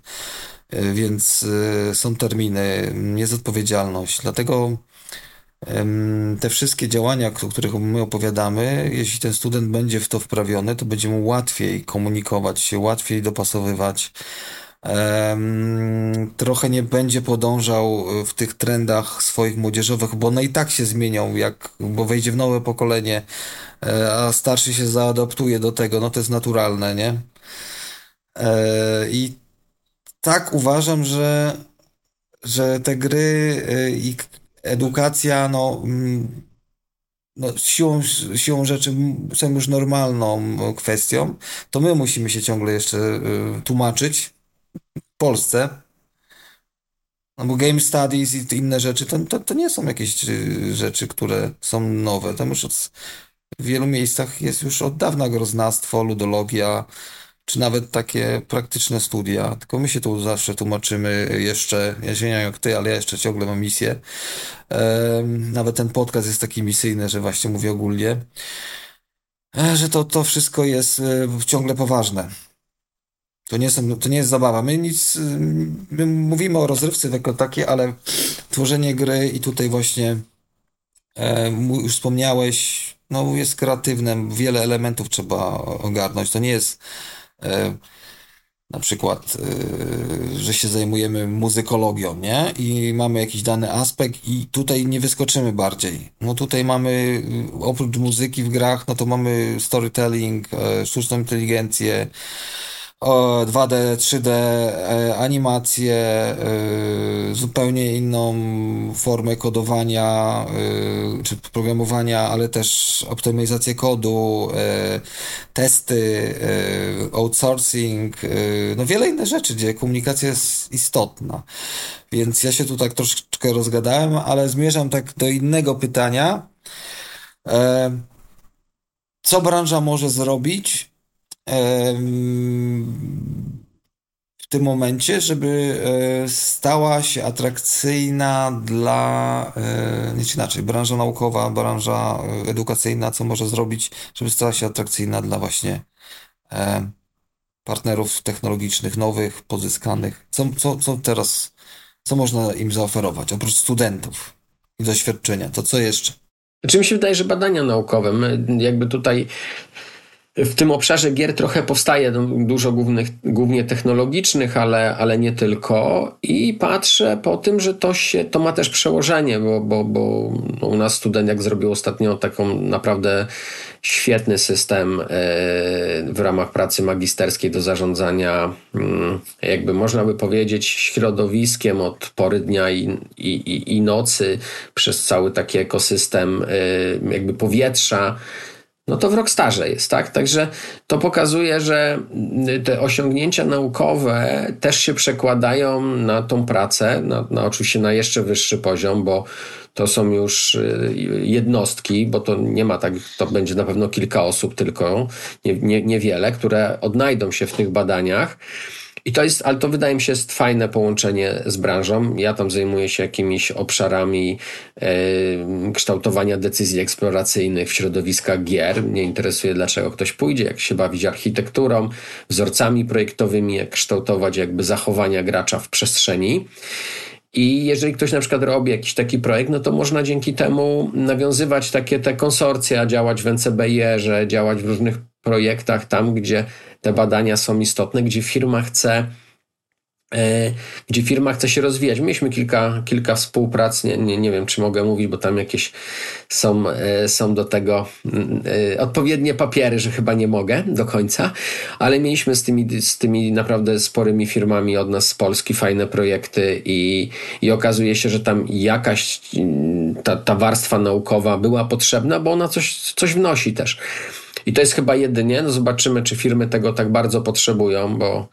więc są terminy, jest odpowiedzialność. Dlatego te wszystkie działania, o których my opowiadamy, jeśli ten student będzie w to wprawiony, to będzie mu łatwiej komunikować się, łatwiej dopasowywać. Trochę nie będzie podążał w tych trendach swoich młodzieżowych, bo one i tak się zmienią, jak, bo wejdzie w nowe pokolenie, e, a starszy się zaadaptuje do tego, no to jest naturalne, nie? E, I tak uważam, że, że te gry e, i edukacja, no, mm, no siłą, siłą rzeczy są już normalną kwestią, to my musimy się ciągle jeszcze tłumaczyć Polsce. No bo game studies i inne rzeczy, to, to, to nie są jakieś y, rzeczy, które są nowe. Tam już od, w wielu miejscach jest już od dawna groznastwo, ludologia, czy nawet takie praktyczne studia. Tylko my się tu zawsze tłumaczymy jeszcze, ja się nie wiem jak ty, ale ja jeszcze ciągle mam misję. Nawet ten podcast jest taki misyjny, że właśnie mówię ogólnie, e, że to, to wszystko jest e, ciągle poważne. To nie, są, to nie jest zabawa. My nic, my mówimy o rozrywce jako takiej, ale tworzenie gry i tutaj właśnie e, już wspomniałeś, no jest kreatywne, wiele elementów trzeba ogarnąć. To nie jest E, na przykład, e, że się zajmujemy muzykologią, nie? I mamy jakiś dany aspekt i tutaj nie wyskoczymy bardziej. No tutaj mamy, oprócz muzyki w grach, no to mamy storytelling, e, sztuczną inteligencję, 2D, 3D, e, animacje, e, zupełnie inną formę kodowania e, czy programowania, ale też optymalizację kodu, testy, outsourcing, no wiele innych rzeczy, gdzie komunikacja jest istotna. Więc ja się tu tak troszeczkę rozgadałem, ale zmierzam tak do innego pytania. Co branża może zrobić, w tym momencie, żeby e, stała się atrakcyjna dla, e, nie inaczej, branża naukowa, branża e, edukacyjna, co może zrobić, żeby stała się atrakcyjna dla właśnie partnerów technologicznych, nowych, pozyskanych. Co, co, co teraz, co można im zaoferować, oprócz studentów i doświadczenia, to co jeszcze? Czym się wydaje, że badania naukowe, my jakby tutaj w tym obszarze gier trochę powstaje dużo głównych, głównie technologicznych, ale, ale nie tylko. I patrzę po tym, że to, się, to ma też przełożenie, bo, bo, bo no, u nas student jak zrobił ostatnio taką naprawdę świetny system e, w ramach pracy magisterskiej do zarządzania, mm, jakby można by powiedzieć, środowiskiem od pory dnia i, i, i nocy przez cały taki ekosystem e, jakby powietrza no to w Rockstarze jest, tak? Także to pokazuje, że te osiągnięcia naukowe też się przekładają na tą pracę, na, na oczywiście na jeszcze wyższy poziom, bo to są już y, jednostki, bo to nie ma tak, to będzie na pewno kilka osób tylko, nie, nie, niewiele, które odnajdą się w tych badaniach. I to jest, ale to wydaje mi się jest fajne połączenie z branżą. Ja tam zajmuję się jakimiś obszarami e, kształtowania decyzji eksploracyjnych w środowiskach gier. Mnie interesuje, dlaczego ktoś pójdzie, jak się bawić architekturą, wzorcami projektowymi, jak kształtować jakby zachowania gracza w przestrzeni. I jeżeli ktoś na przykład robi jakiś taki projekt, no to można dzięki temu nawiązywać takie te konsorcja, działać w NCBR, działać w różnych projektach tam, gdzie te badania są istotne, gdzie firma chce e, gdzie firma chce się rozwijać. Mieliśmy kilka, kilka współprac, nie, nie, nie wiem czy mogę mówić, bo tam jakieś są, e, są do tego e, odpowiednie papiery, że chyba nie mogę do końca, ale mieliśmy z tymi, z tymi naprawdę sporymi firmami od nas z Polski fajne projekty i, i okazuje się, że tam jakaś ta, ta warstwa naukowa była potrzebna, bo ona coś, coś wnosi też. I to jest chyba jedynie. No zobaczymy, czy firmy tego tak bardzo potrzebują, bo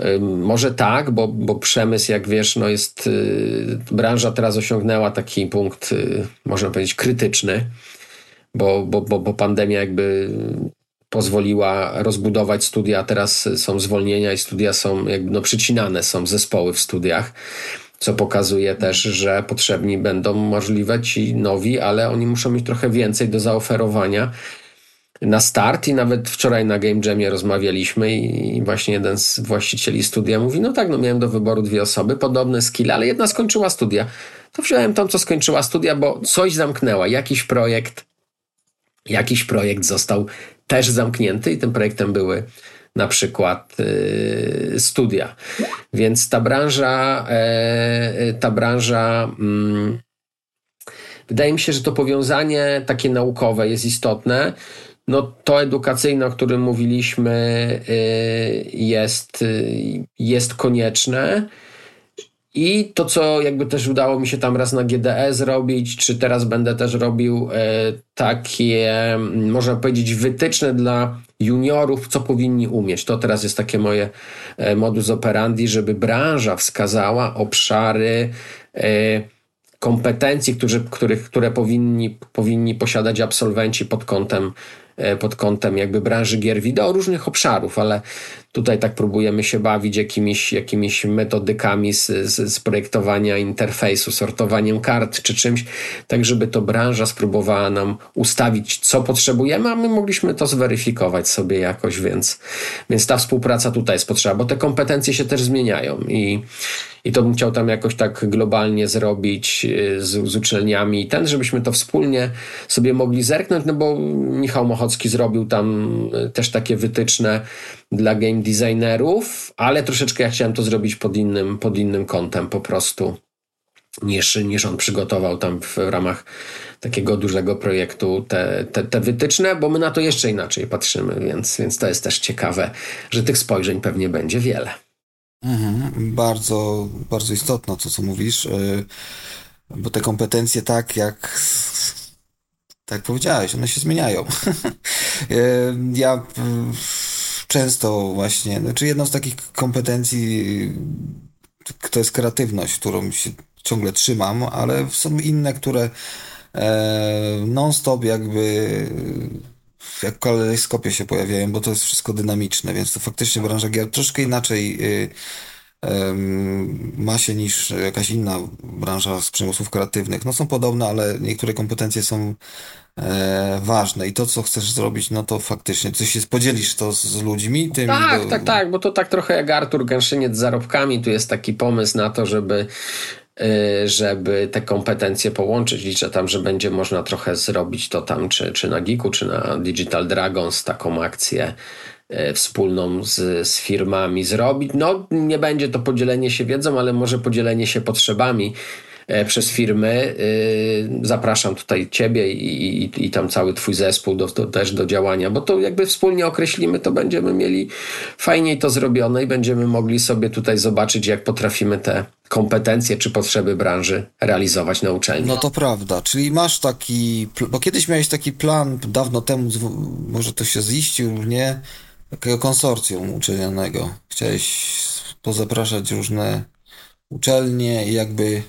y, może tak, bo, bo przemysł, jak wiesz, no jest. Y, branża teraz osiągnęła taki punkt, y, można powiedzieć, krytyczny, bo, bo, bo, bo pandemia jakby pozwoliła rozbudować studia, teraz są zwolnienia i studia są jakby no, przycinane, są zespoły w studiach co pokazuje też, że potrzebni będą możliwe ci nowi, ale oni muszą mieć trochę więcej do zaoferowania na start i nawet wczoraj na Game Jamie rozmawialiśmy i właśnie jeden z właścicieli studia mówi, no tak, no miałem do wyboru dwie osoby, podobne skille, ale jedna skończyła studia. To wziąłem tą, co skończyła studia, bo coś zamknęła, jakiś projekt, jakiś projekt został też zamknięty i tym projektem były na przykład y, studia. Więc ta branża, e, ta branża mm, wydaje mi się, że to powiązanie takie naukowe jest istotne no to edukacyjne, o którym mówiliśmy, y, jest, y, jest konieczne. I to, co jakby też udało mi się tam raz na GDE zrobić, czy teraz będę też robił y, takie, można powiedzieć, wytyczne dla juniorów, co powinni umieć. To teraz jest takie moje modus operandi, żeby branża wskazała obszary kompetencji, którzy, których, które powinni, powinni posiadać absolwenci pod kątem E, pod kątem jakby branży gier wideo różnych obszarów, ale tutaj tak próbujemy się bawić jakimiś, jakimiś metodykami z, z, z projektowania interfejsu, sortowaniem kart czy czymś, tak żeby to branża spróbowała nam ustawić, co potrzebujemy, a my mogliśmy to zweryfikować sobie jakoś, więc, więc ta współpraca tutaj jest potrzebna, bo te kompetencje się też zmieniają i, i to bym chciał tam jakoś tak globalnie zrobić y, z, z uczelniami ten, żebyśmy to wspólnie sobie mogli zerknąć, no bo Michał Mochocki zrobił tam y, też takie wytyczne dla game designerów, ale troszeczkę ja chciałem to zrobić pod innym, pod innym kątem po prostu niż, niż on przygotował tam w ramach takiego dużego projektu te, te, te wytyczne, bo my na to jeszcze inaczej patrzymy, więc, więc to jest też ciekawe, że tych spojrzeń pewnie będzie wiele. Mhm, bardzo, bardzo istotne to, co mówisz, y, bo te kompetencje tak jak tak powiedziałeś, one się zmieniają. [LAUGHS] Y, ja y, często właśnie, znaczy jedną z takich kompetencji to jest kreatywność, którą się ciągle trzymam, ale są inne, które e, non-stop jakby jak kalejskopie się pojawiają, bo to jest wszystko dynamiczne, więc to faktycznie branża gier troszkę inaczej ma się niż jakaś inna branża z przemysłów kreatywnych. No są podobne, ale niektóre kompetencje są e, ważne i to, co chcesz zrobić, no to faktycznie, coś się podzielisz to z, ludźmi. Tym, tak, tak, tak, bo to tak trochę jak Artur Gęszyniec z zarobkami, tu jest taki pomysł na to, żeby y, żeby te kompetencje połączyć. Liczę tam, że będzie można trochę zrobić to tam, czy, czy na Geeku, czy na Digital Dragons, taką akcję wspólną z, z firmami zrobić. No, nie będzie to podzielenie się wiedzą, ale może podzielenie się potrzebami E, przez firmy. E, zapraszam tutaj Ciebie i, i, i tam cały Twój zespół do, do, też do działania, bo to jakby wspólnie określimy, to będziemy mieli fajniej to zrobione i będziemy mogli sobie tutaj zobaczyć, jak potrafimy te kompetencje czy potrzeby branży realizować na uczelni. No to prawda, czyli masz taki, bo kiedyś miałeś taki plan dawno temu, może to się ziścił, nie? Takiego konsorcjum uczelnianego. Chciałeś pozapraszać różne uczelnie i jakby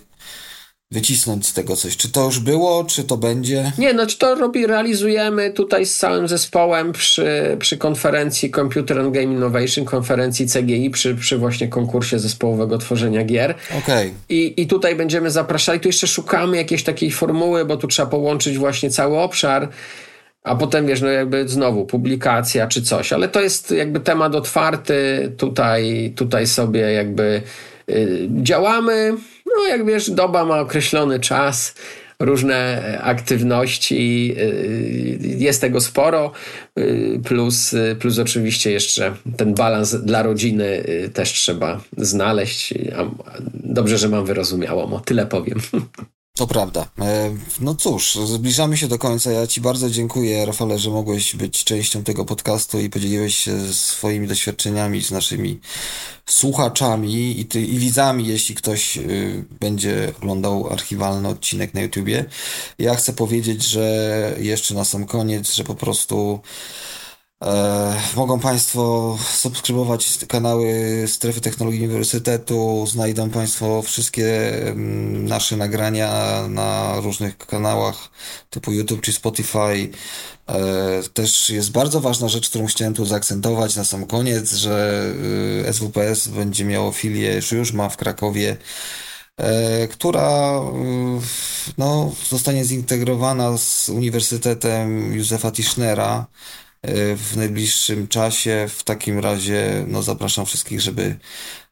wycisnąć z tego coś. Czy to już było, czy to będzie? Nie, znaczy to robi, realizujemy tutaj z całym zespołem przy, przy konferencji Computer and Game Innovation, konferencji CGI, przy, przy właśnie konkursie zespołowego tworzenia gier. Okej. Okay. I, I tutaj będziemy zapraszali, tu jeszcze szukamy jakiejś takiej formuły, bo tu trzeba połączyć właśnie cały obszar a potem wiesz, no jakby znowu publikacja czy coś, ale to jest jakby temat otwarty, tutaj, tutaj sobie jakby y, działamy, no, jak wiesz, doba ma określony czas, różne aktywności, y, jest tego sporo, y, plus, plus oczywiście jeszcze ten balans dla rodziny też trzeba znaleźć. Dobrze, że mam wyrozumiałą, tyle powiem. [LAUGHS] To prawda. E, no cóż, zbliżamy się do końca. Ja Ci bardzo dziękuję, Rafale, że mogłeś być częścią tego podcastu i podzieliłeś się swoimi doświadczeniami z naszymi słuchaczami i, ty, i widzami, jeśli ktoś y, będzie oglądał archiwalny odcinek na YouTubie. Ja chcę powiedzieć, że jeszcze na sam koniec, że po prostu E, mogą Państwo subskrybować kanały Strefy Technologii Uniwersytetu. Znajdą Państwo wszystkie mm, nasze nagrania na różnych kanałach typu YouTube czy Spotify. E, też jest bardzo ważna rzecz, którą chciałem tu zaakcentować na sam koniec, że SWPS y, będzie miało filię, już ma w Krakowie e, która y, no, zostanie zintegrowana z Uniwersytetem Józefa Tischnera w najbliższym czasie. W takim razie no, zapraszam wszystkich, żeby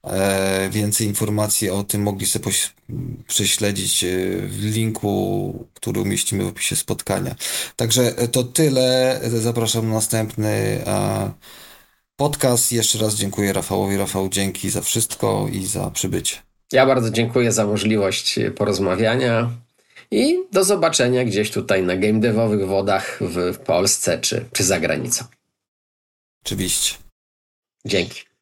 e, więcej informacji o tym mogli sobie prześledzić e, w linku, który umieścimy w opisie spotkania. Także to tyle. Zapraszam na następny podcast. Jeszcze raz dziękuję Rafałowi. Rafał, dzięki za wszystko i za przybycie. Ja bardzo dziękuję za możliwość porozmawiania. I do zobaczenia gdzieś tutaj na game devowych wodach w Polsce czy, czy za granicą. Oczywiście. Dzięki.